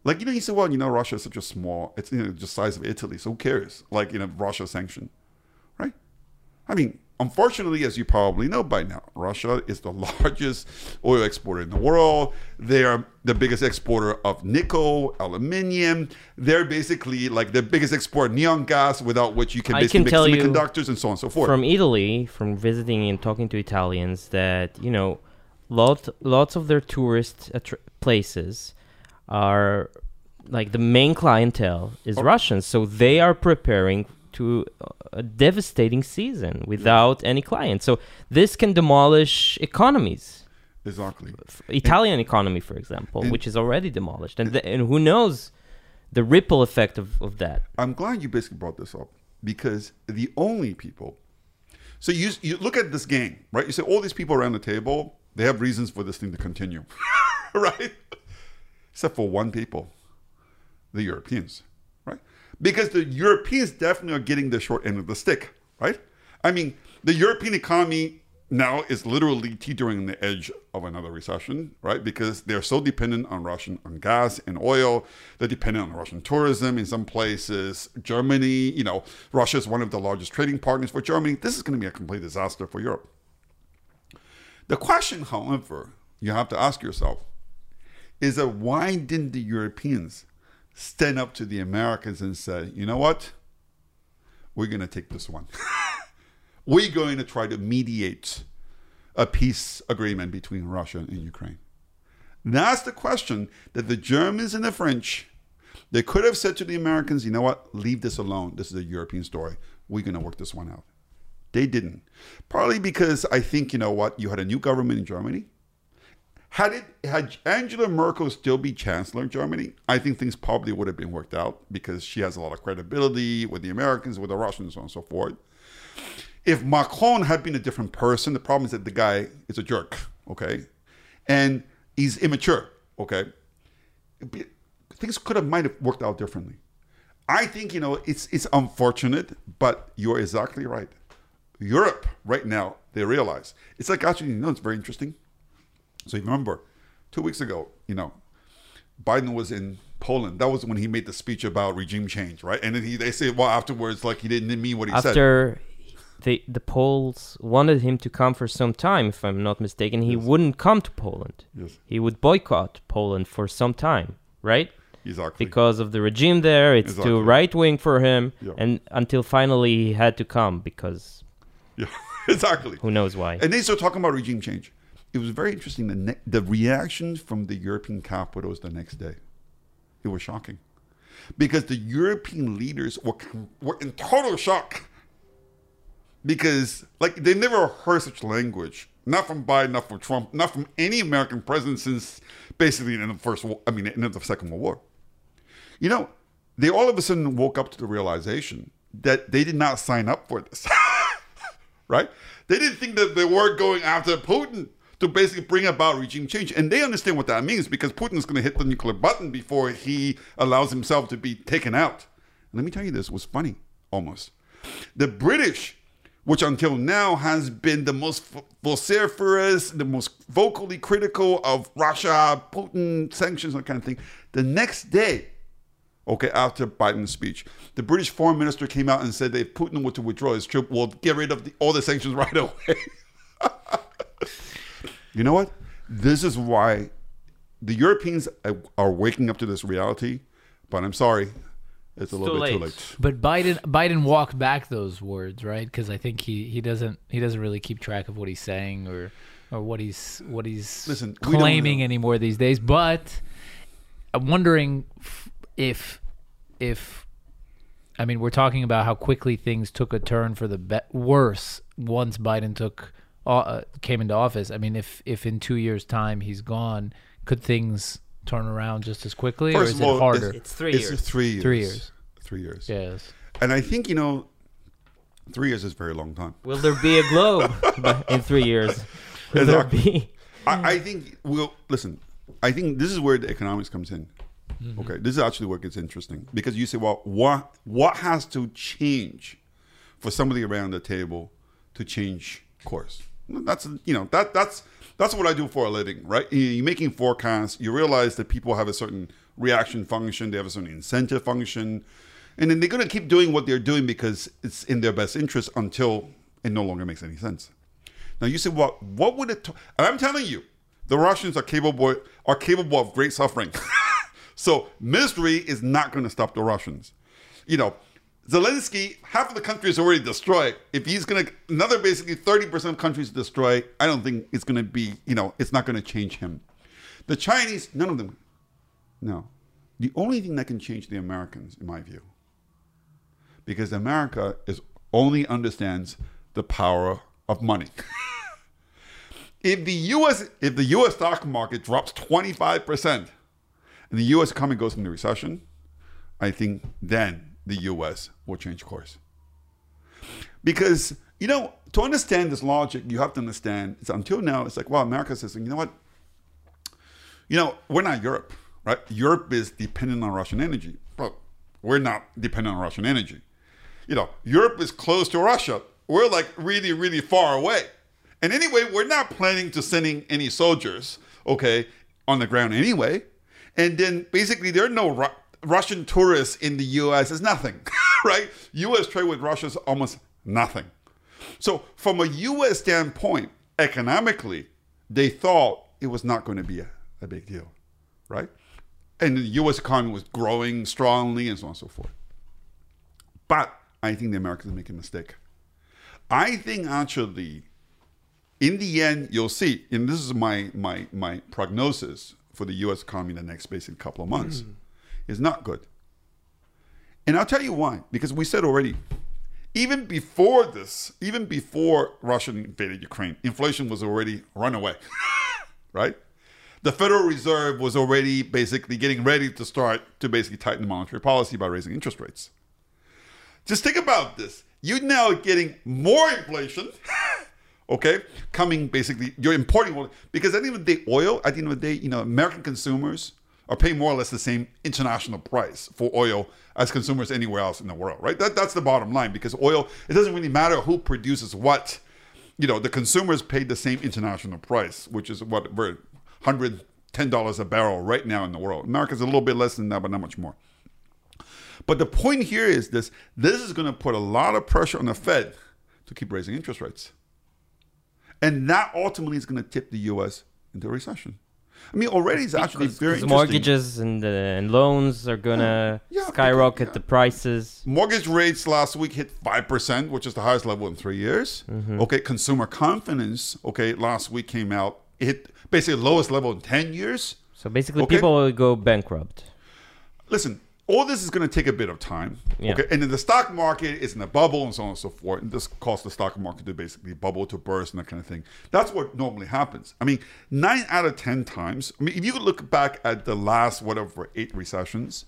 Like you know he said well you know russia is such a small it's you know just size of italy so who cares? Like you know russia sanction right? I mean Unfortunately, as you probably know by now, Russia is the largest oil exporter in the world. They are the biggest exporter of nickel, aluminium. They're basically like the biggest exporter of neon gas, without which you can basically can make semiconductors and so on and so forth. From Italy, from visiting and talking to Italians, that you know, lots lots of their tourist places are like the main clientele is oh. Russians, so they are preparing to a devastating season without any clients. So this can demolish economies. Exactly. Italian and, economy, for example, and, which is already demolished, and the, and who knows the ripple effect of, of that. I'm glad you basically brought this up because the only people. So you you look at this game, right? You say all these people around the table, they have reasons for this thing to continue, right? Except for one people, the Europeans because the Europeans definitely are getting the short end of the stick, right? I mean, the European economy now is literally teetering on the edge of another recession, right? Because they're so dependent on Russian on gas and oil. They're dependent on Russian tourism in some places. Germany, you know, Russia is one of the largest trading partners for Germany. This is going to be a complete disaster for Europe. The question, however, you have to ask yourself is that why didn't the Europeans stand up to the Americans and say, you know what? We're going to take this one. We're going to try to mediate a peace agreement between Russia and Ukraine. That's the question that the Germans and the French, they could have said to the Americans, you know what? Leave this alone. This is a European story. We're going to work this one out. They didn't. Partly because I think, you know what? You had a new government in Germany had it had Angela Merkel still be chancellor in Germany, I think things probably would have been worked out because she has a lot of credibility with the Americans, with the Russians, so on and so forth. If Macron had been a different person, the problem is that the guy is a jerk, okay, and he's immature, okay. Things could have might have worked out differently. I think you know it's it's unfortunate, but you're exactly right. Europe right now they realize it's like actually you know it's very interesting so you remember, two weeks ago, you know, Biden was in Poland. That was when he made the speech about regime change, right? And then he they say, well, afterwards, like he didn't mean what he After said. After the the Poles wanted him to come for some time, if I'm not mistaken, he yes. wouldn't come to Poland. Yes. He would boycott Poland for some time, right? Exactly. Because of the regime there, it's exactly. too right wing for him, yeah. and until finally he had to come because. Yeah, exactly. Who knows why? And they still talking about regime change it was very interesting. The ne- the reactions from the European capitals the next day, it was shocking, because the European leaders were were in total shock. Because like they never heard such language, not from Biden, not from Trump, not from any American president since basically in the first, I mean, in the Second World War. You know, they all of a sudden woke up to the realization that they did not sign up for this. right? They didn't think that they were going after Putin to basically bring about regime change. And they understand what that means because Putin is going to hit the nuclear button before he allows himself to be taken out. And let me tell you this was funny almost. The British, which until now has been the most vociferous, the most vocally critical of Russia, Putin, sanctions, that kind of thing, the next day, Okay, after Biden's speech, the British foreign minister came out and said that if Putin were to withdraw his troops, we'll get rid of the, all the sanctions right away. You know what? This is why the Europeans uh, are waking up to this reality. But I'm sorry, it's a little too bit too late. late. But Biden Biden walked back those words, right? Because I think he, he doesn't he doesn't really keep track of what he's saying or or what he's what he's Listen, claiming anymore these days. But I'm wondering if if I mean we're talking about how quickly things took a turn for the be- worse once Biden took uh, came into office. I mean, if if in two years' time he's gone, could things turn around just as quickly, or is of all, it harder? It's three It's years. three years. Three years. Three years. yes. And I think you know, three years is a very long time. Will there be a globe in three years? Will there be? I, I think we'll listen. I think this is where the economics comes in. Okay, this is actually where it gets interesting because you say, well, what what has to change for somebody around the table to change course? That's you know that that's that's what I do for a living, right? You- You're making forecasts. You realize that people have a certain reaction function. They have a certain incentive function, and then they're going to keep doing what they're doing because it's in their best interest until it no longer makes any sense. Now you say, well, what would it? T-? And I'm telling you, the Russians are capable are capable of great suffering. so misery is not going to stop the Russians. You know, Zelensky, half of the country is already destroyed. If he's going to another basically 30% of countries destroy, I don't think it's going to be. You know, it's not going to change him. The Chinese, none of them. No, the only thing that can change the Americans, in my view, because America is only understands the power of money. if the US if the US stock market drops 25% and the US economy goes into recession, I think then the US will change course. Because, you know, to understand this logic, you have to understand it's until now it's like, well, America says, you know what? You know, we're not Europe, right? Europe is dependent on Russian energy. But we're not dependent on Russian energy you know, Europe is close to Russia. We're like really, really far away. And anyway, we're not planning to sending any soldiers, okay, on the ground anyway. And then basically, there are no Russian tourists in the U.S. is nothing, right? U.S. trade with Russia is almost nothing. So, from a U.S. standpoint, economically, they thought it was not going to be a, a big deal, right? And the U.S. economy was growing strongly and so on and so forth. But I think the Americans are making a mistake. I think actually, in the end, you'll see, and this is my my my prognosis for the U.S. economy in the next basically couple of months, mm. Is not good. And I'll tell you why. Because we said already, even before this, even before Russia invaded Ukraine, inflation was already runaway, right? The Federal Reserve was already basically getting ready to start to basically tighten monetary policy by raising interest rates. Just think about this. You're now getting more inflation, okay, coming basically, you're importing oil. Because at the end of the day, oil, at the end of the day, you know, American consumers are paying more or less the same international price for oil as consumers anywhere else in the world, right? That, that's the bottom line because oil, it doesn't really matter who produces what. You know, the consumers pay the same international price, which is what we're $110 a barrel right now in the world. America's a little bit less than that, but not much more. But the point here is this this is going to put a lot of pressure on the Fed to keep raising interest rates. And that ultimately is going to tip the US into a recession. I mean, already it's actually Because- very because mortgages and, uh, and loans are gonna Yeah, because- skyrocket yeah. the prices. Mortgage rates last week hit 5%, which is the highest level in three years. Mm-hmm. Okay, consumer confidence, okay, last week came out, it hit basically lowest level in 10 years. So basically, Okay. people will go bankrupt. listen, all this is going to take a bit of time. Yeah. Okay. And then the stock market is in a bubble and so on and so forth. And this caused the stock market to basically bubble to burst and that kind of thing. That's what normally happens. I mean, nine out of 10 times, I mean, if you look back at the last, whatever, eight recessions,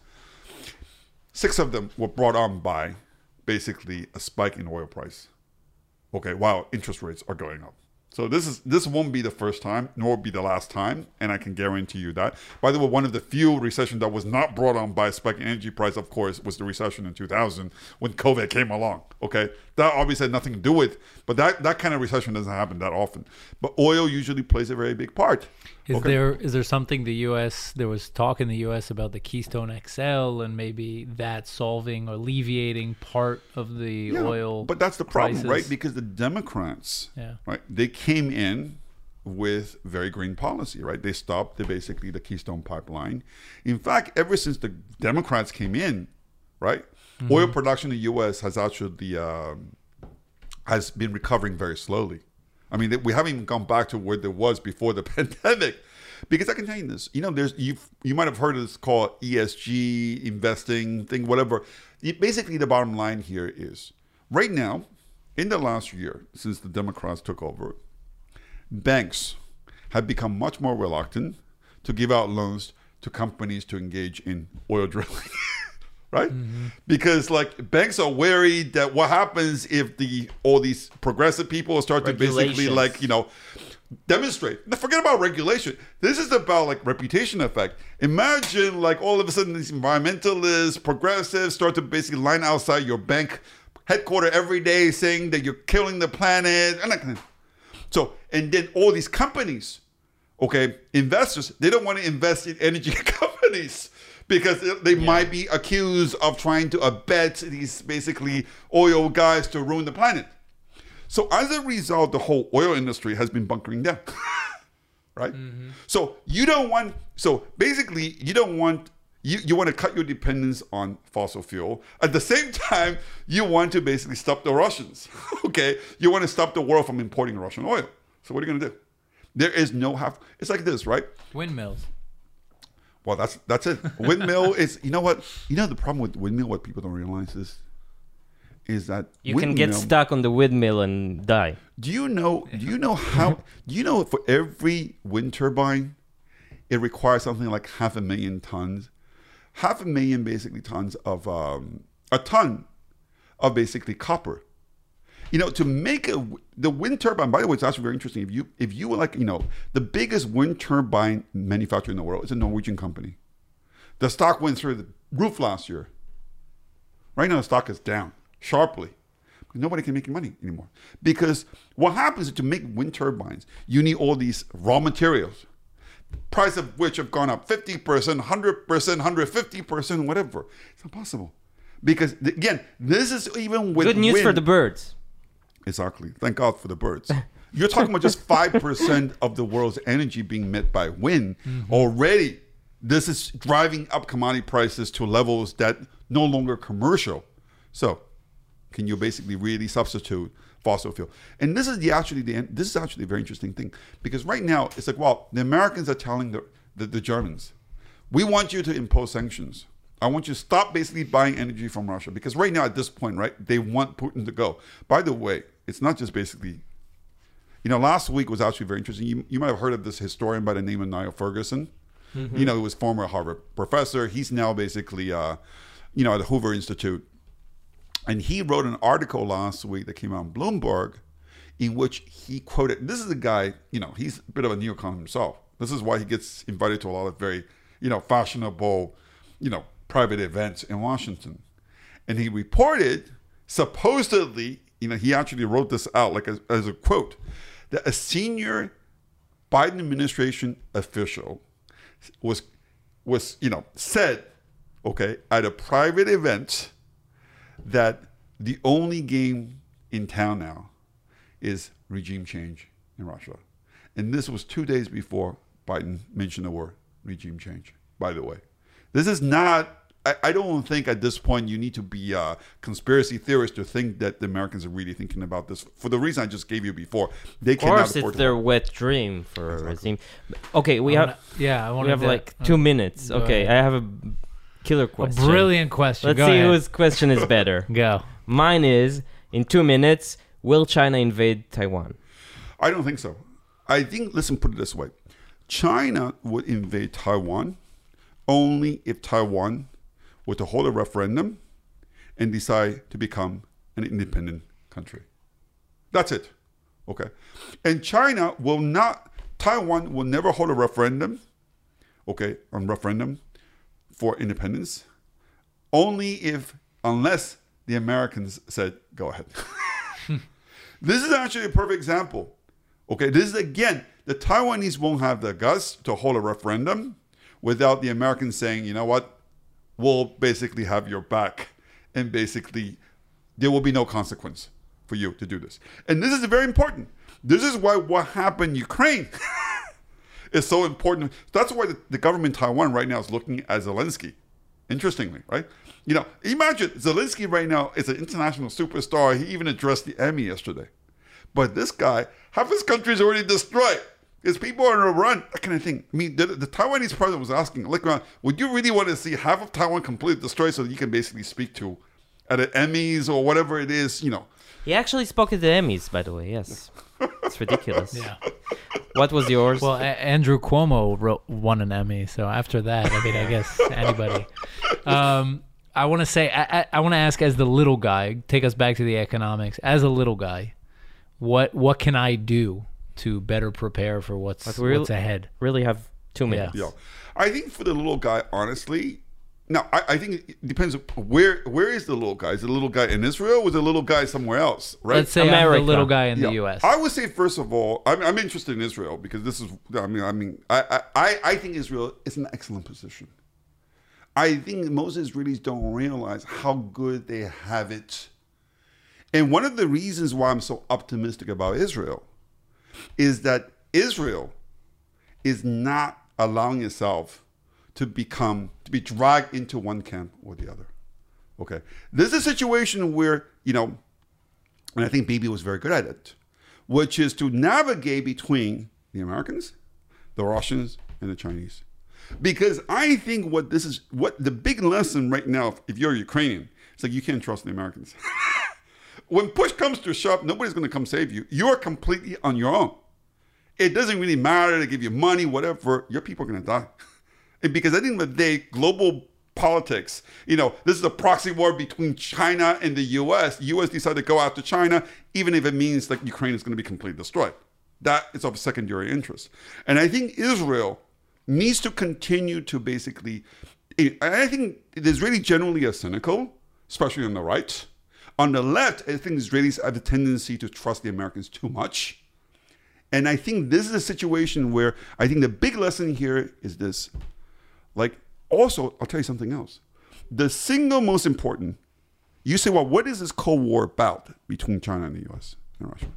six of them were brought on by basically a spike in oil price. Okay, while interest rates are going up. So this is this won't be the first time, nor be the last time, and I can guarantee you that. By the way, one of the few recessions that was not brought on by a spike in energy price, of course, was the recession in 2000 when COVID came along. Okay, that obviously had nothing to do with, but that that kind of recession doesn't happen that often. But oil usually plays a very big part. Is Okay. there is there something the U.S. there was talk in the U.S. about the Keystone XL and maybe that solving or alleviating part of the Yeah, oil? But that's the problem, right? Because the Democrats, Yeah. right, they came in with very green policy, right? They stopped the basically the Keystone pipeline. In fact, ever since the Democrats came in, right, Mm-hmm. oil production in the U.S. has actually um, has been recovering very slowly. I mean, we haven't even gone back to where there was before the pandemic. Because I can tell you this, you know, there's you you might have heard of this called ESG investing thing, whatever. Basically, the bottom line here is right now, in the last year since the Democrats took over, banks have become much more reluctant to give out loans to companies to engage in oil drilling. right? Mm-hmm. Because like banks are worried that what happens if the all these progressive people start to basically like, you know, demonstrate. Now forget about regulation. This is about like reputation effect. Imagine like all of a sudden these environmentalists, progressives start to basically line outside your bank headquarter every day saying that you're killing the planet. And so and then all these companies, okay, investors, they don't want to invest in energy companies because they might be accused of trying to abet these basically oil guys to ruin the planet. So as a result, the whole oil industry has been bunkering down. right? Mm-hmm. So you don't want so basically you don't want you, you want to cut your dependence on fossil fuel. At the same time, you want to basically stop the Russians. okay? You want to stop the world from importing Russian oil. So what are you gonna do? There is no half it's like this, right? Windmills. Well, that's that's it. Windmill is you know what you know the problem with windmill. What people don't realize is is that You can get stuck on the windmill and die. Do you know? Do you know how? do you know for every wind turbine, it requires something like half a million tons, half a million basically tons of um, a ton of basically copper. You know, to make a the wind turbine. By the way, it's actually very interesting. If you if you like you know the biggest wind turbine manufacturer in the world is a Norwegian company. The stock went through the roof last year. Right now, the stock is down sharply. Nobody can make money anymore because what happens is to make wind turbines, you need all these raw materials, price of which have gone up fifty percent, hundred percent, hundred fifty percent, whatever. It's impossible because again, this is even with Good news for the birds. Exactly. Thank God for the birds. You're talking about just 5% of the world's energy being met by wind. Mm-hmm. Already, this is driving up commodity prices to levels that no longer commercial. So, can you basically really substitute fossil fuel? And this is the actually the this is actually a very interesting thing because right now it's like, well, the Americans are telling the, the, the Germans, we want you to impose sanctions. I want you to stop basically buying energy from Russia because right now at this point, right, they want Putin to go. By the way, it's not just basically, you know, last week was actually very interesting. You, you might have heard of this historian by the name of Niall Ferguson. You know, he was former Harvard professor. He's now basically, uh, you know, at the Hoover Institute. And he wrote an article last week that came out on Bloomberg in which he quoted this is a guy, you know, he's a bit of a neocon himself. This is why he gets invited to a lot of very, you know, fashionable, you know, private events in Washington. And he reported, supposedly, you know, he actually wrote this out like as, as a quote, that a senior Biden administration official was was, you know, said, okay, at a private event that the only game in town now is regime change in Russia. And this was two days before Biden mentioned the word regime change, by the way. This is not, I, I don't think at this point you need to be a conspiracy theorist to think that the Americans are really thinking about this for the reason I just gave you before. They Of cannot course, afford it's to their wet dream for a regime. Okay, we I have wanna- yeah, I we have like two minutes. go Okay, ahead. I have a killer question. A brilliant question. Let's Go see ahead. whose question is better. Go. Mine is in two minutes. Will China invade Taiwan? I don't think so. I think, listen, put it this way China would invade Taiwan only if Taiwan were to hold a referendum and decide to become an independent country. That's it. Okay. And China will not, Taiwan will never hold a referendum, okay, on referendum for independence, only if, unless the Americans said, go ahead. This is actually a perfect example Okay, this is again, the Taiwanese won't have the guts to hold a referendum without the Americans saying, you know what, we'll basically have your back, and basically there will be no consequence for you to do this. And this is very important. This is why what happened in Ukraine is so important. That's why the, the government in Taiwan right now is looking at Zelensky. Interestingly, right? You know, imagine Zelensky right now is an international superstar. He even addressed the Emmy yesterday. But this guy, half his country is already destroyed. His people are on a run. That kind of thing. I mean, the, the Taiwanese president was asking, like, uh, would you really want to see half of Taiwan completely destroyed so that you can basically speak to at the Emmys or whatever it is, you know? He actually spoke at the Emmys, by the way. Yes, it's ridiculous. Yeah. What was yours? Well, a- Andrew Cuomo wrote, won an Emmy, so after that, I mean, I guess anybody. Um, I want to say, I, I, I want to ask, as the little guy, take us back to the economics. As a little guy, what what can I do to better prepare for what's But we'll- what's ahead? really have two minutes. Yeah. I think for the little guy, honestly, now I, I think it depends where where is the little guy? Is the little guy in Israel or is the little guy somewhere else? Right? Let's say I'm America. the little guy in Yeah. the U.S. I would say first of all, I'm, I'm interested in Israel because this is. I mean, I mean, I, I, I think Israel is an excellent position. I think most Israelis don't realize how good they have it, and one of the reasons why I'm so optimistic about Israel is that Israel is not allowing itself to become to be dragged into one camp or the other. Okay, this is a situation where you know and I think Bibi was very good at it, which is to navigate between the Americans, the Russians, and the Chinese. Because I think what this is, what the big lesson right now, if you're Ukrainian, it's like you can't trust the Americans. when push comes to shove, nobody's going to come save you. You're completely on your own. It doesn't really matter. They give you money, whatever. Your people are going to die. Because at the end of the day, global politics, you know, this is a proxy war between China and the U.S. U.S. decided to go after China, even if it means that Ukraine is going to be completely destroyed. That is of secondary interest. And I think Israel needs to continue to basically, I think there's really generally a cynical, especially on the right. On the left, I think Israelis have a tendency to trust the Americans too much. And I think this is a situation where I think the big lesson here is this. Like, also, I'll tell you something else. The single most important, you say, well, what is this Cold War about between China and the US and Russia?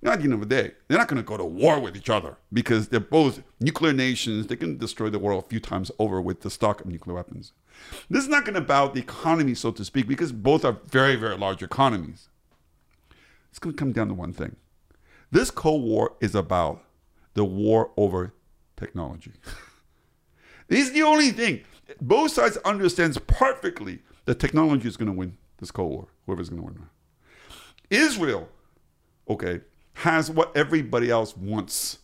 Know, at the end of the day, they're not going to go to war with each other because they're both nuclear nations. They can destroy the world a few times over with the stock of nuclear weapons. This is not going to about the economy, so to speak, because both are very, very large economies. It's going to come down to one thing. This Cold War is about the war over technology. this is the only thing. Both sides understands perfectly that technology is going to win this Cold War, whoever's going to win. Israel, okay, has what everybody else wants,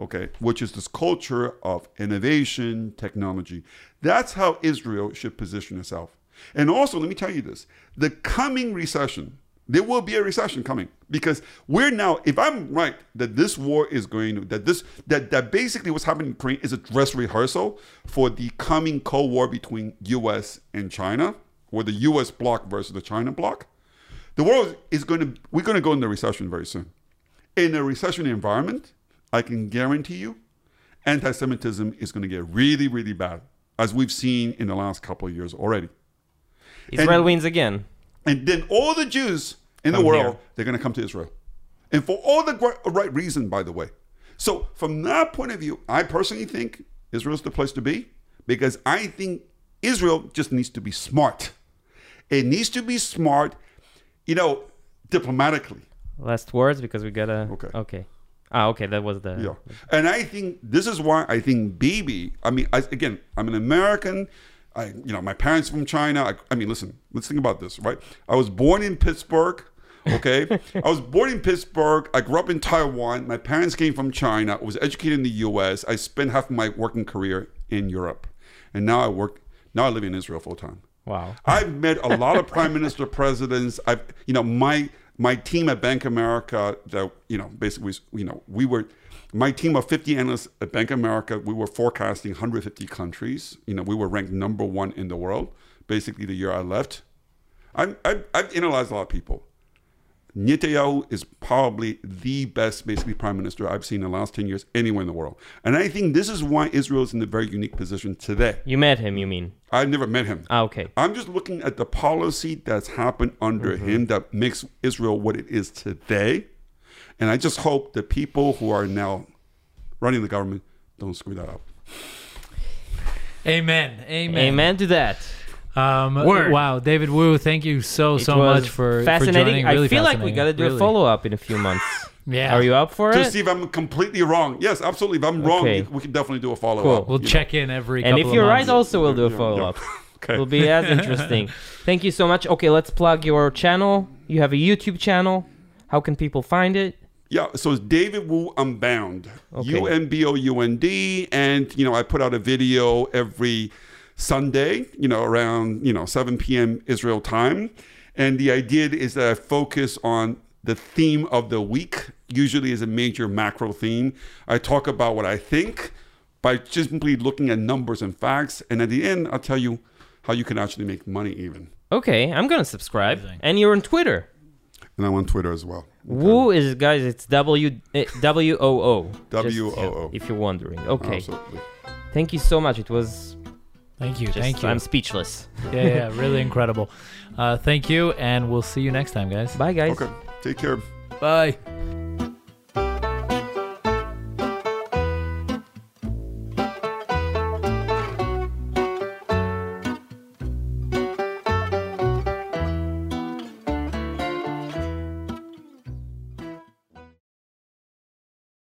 okay, which is this culture of innovation, technology. That's how Israel should position itself. And also, let me tell you this the coming recession, there will be a recession coming because we're now, if I'm right, that this war is going to, that this, that, that basically what's happening in Ukraine is a dress rehearsal for the coming Cold War between US and China, or the US bloc versus the China bloc. The world is going to, we're going to go into recession very soon. In a recession environment, I can guarantee you, anti Semitism is going to get really, really bad, as we've seen in the last couple of years already. Israel And- wins again. And then all the Jews in the world, here. they're going to come to Israel. And for all the right reason, by the way. So, from that point of view, I personally think Israel's the place to be because I think Israel just needs to be smart. It needs to be smart, you know, diplomatically. Last words because we gotta. Okay. Okay. Ah, okay. That was the. Yeah. And I think this is why I think Bibi, I mean, I, again, I'm an American. I, you know, my parents from China. I, I mean, listen, let's think about this, right? I was born in Pittsburgh. Okay. I was born in Pittsburgh. I grew up in Taiwan. My parents came from China. I was educated in the US. I spent half of my working career in Europe. And now I work, now I live in Israel full time. Wow. I've met a lot of prime minister presidents. I've, you know, my my team at Bank America that you know basically, you know, we were my team of 50 analysts at Bank America. We were forecasting 150 countries. You know, we were ranked number one in the world. Basically, the year I left, I've, I've, I've analyzed a lot of people. Netanyahu is probably the best, basically, prime minister I've seen in the last 10 years anywhere in the world. And I think this is why Israel is in a very unique position today. You met him, you mean? I've never met him. Ah, okay. I'm just looking at the policy that's happened under him that makes Israel what it is today. And I just hope the people who are now running the government don't screw that up. Amen. Amen. Amen to that. Um, Word. Wow, David Woo, thank you so It so much for fascinating. For joining. Really I feel like we got to do Really. a follow up in a few months. Yeah. Are you up for To it? To see if I'm completely wrong. Yes, absolutely. If I'm wrong, Okay. we- we can definitely do a follow Cool. up. We'll you check in every. and couple if of you're right, also we'll do a Yeah, yeah. follow up. Okay. It'll be as interesting. Thank you so much. Okay, let's plug your channel. You have a YouTube channel. How can people find it? Yeah, so it's David Woo Unbound. Okay. U N B O U N D. And, you know, I put out a video every Sunday, you know, around, you know, 7 p.m. Israel time. And the idea is that I focus on the theme of the week, usually is a major macro theme. I talk about what I think by just simply looking at numbers and facts. And at the end, I'll tell you how you can actually make money even. Okay, I'm gonna subscribe. Amazing. And you're on Twitter. And I'm on Twitter as well. Woo is guys. It's W eh, W O O. Just, W-O-O. If you're wondering. Okay. Absolutely. Thank you so much. It was. Thank you. Just, thank you. I'm speechless. yeah, yeah, really incredible. Uh, thank you, and we'll see you next time, guys. Bye, guys. Okay. Take care. Bye.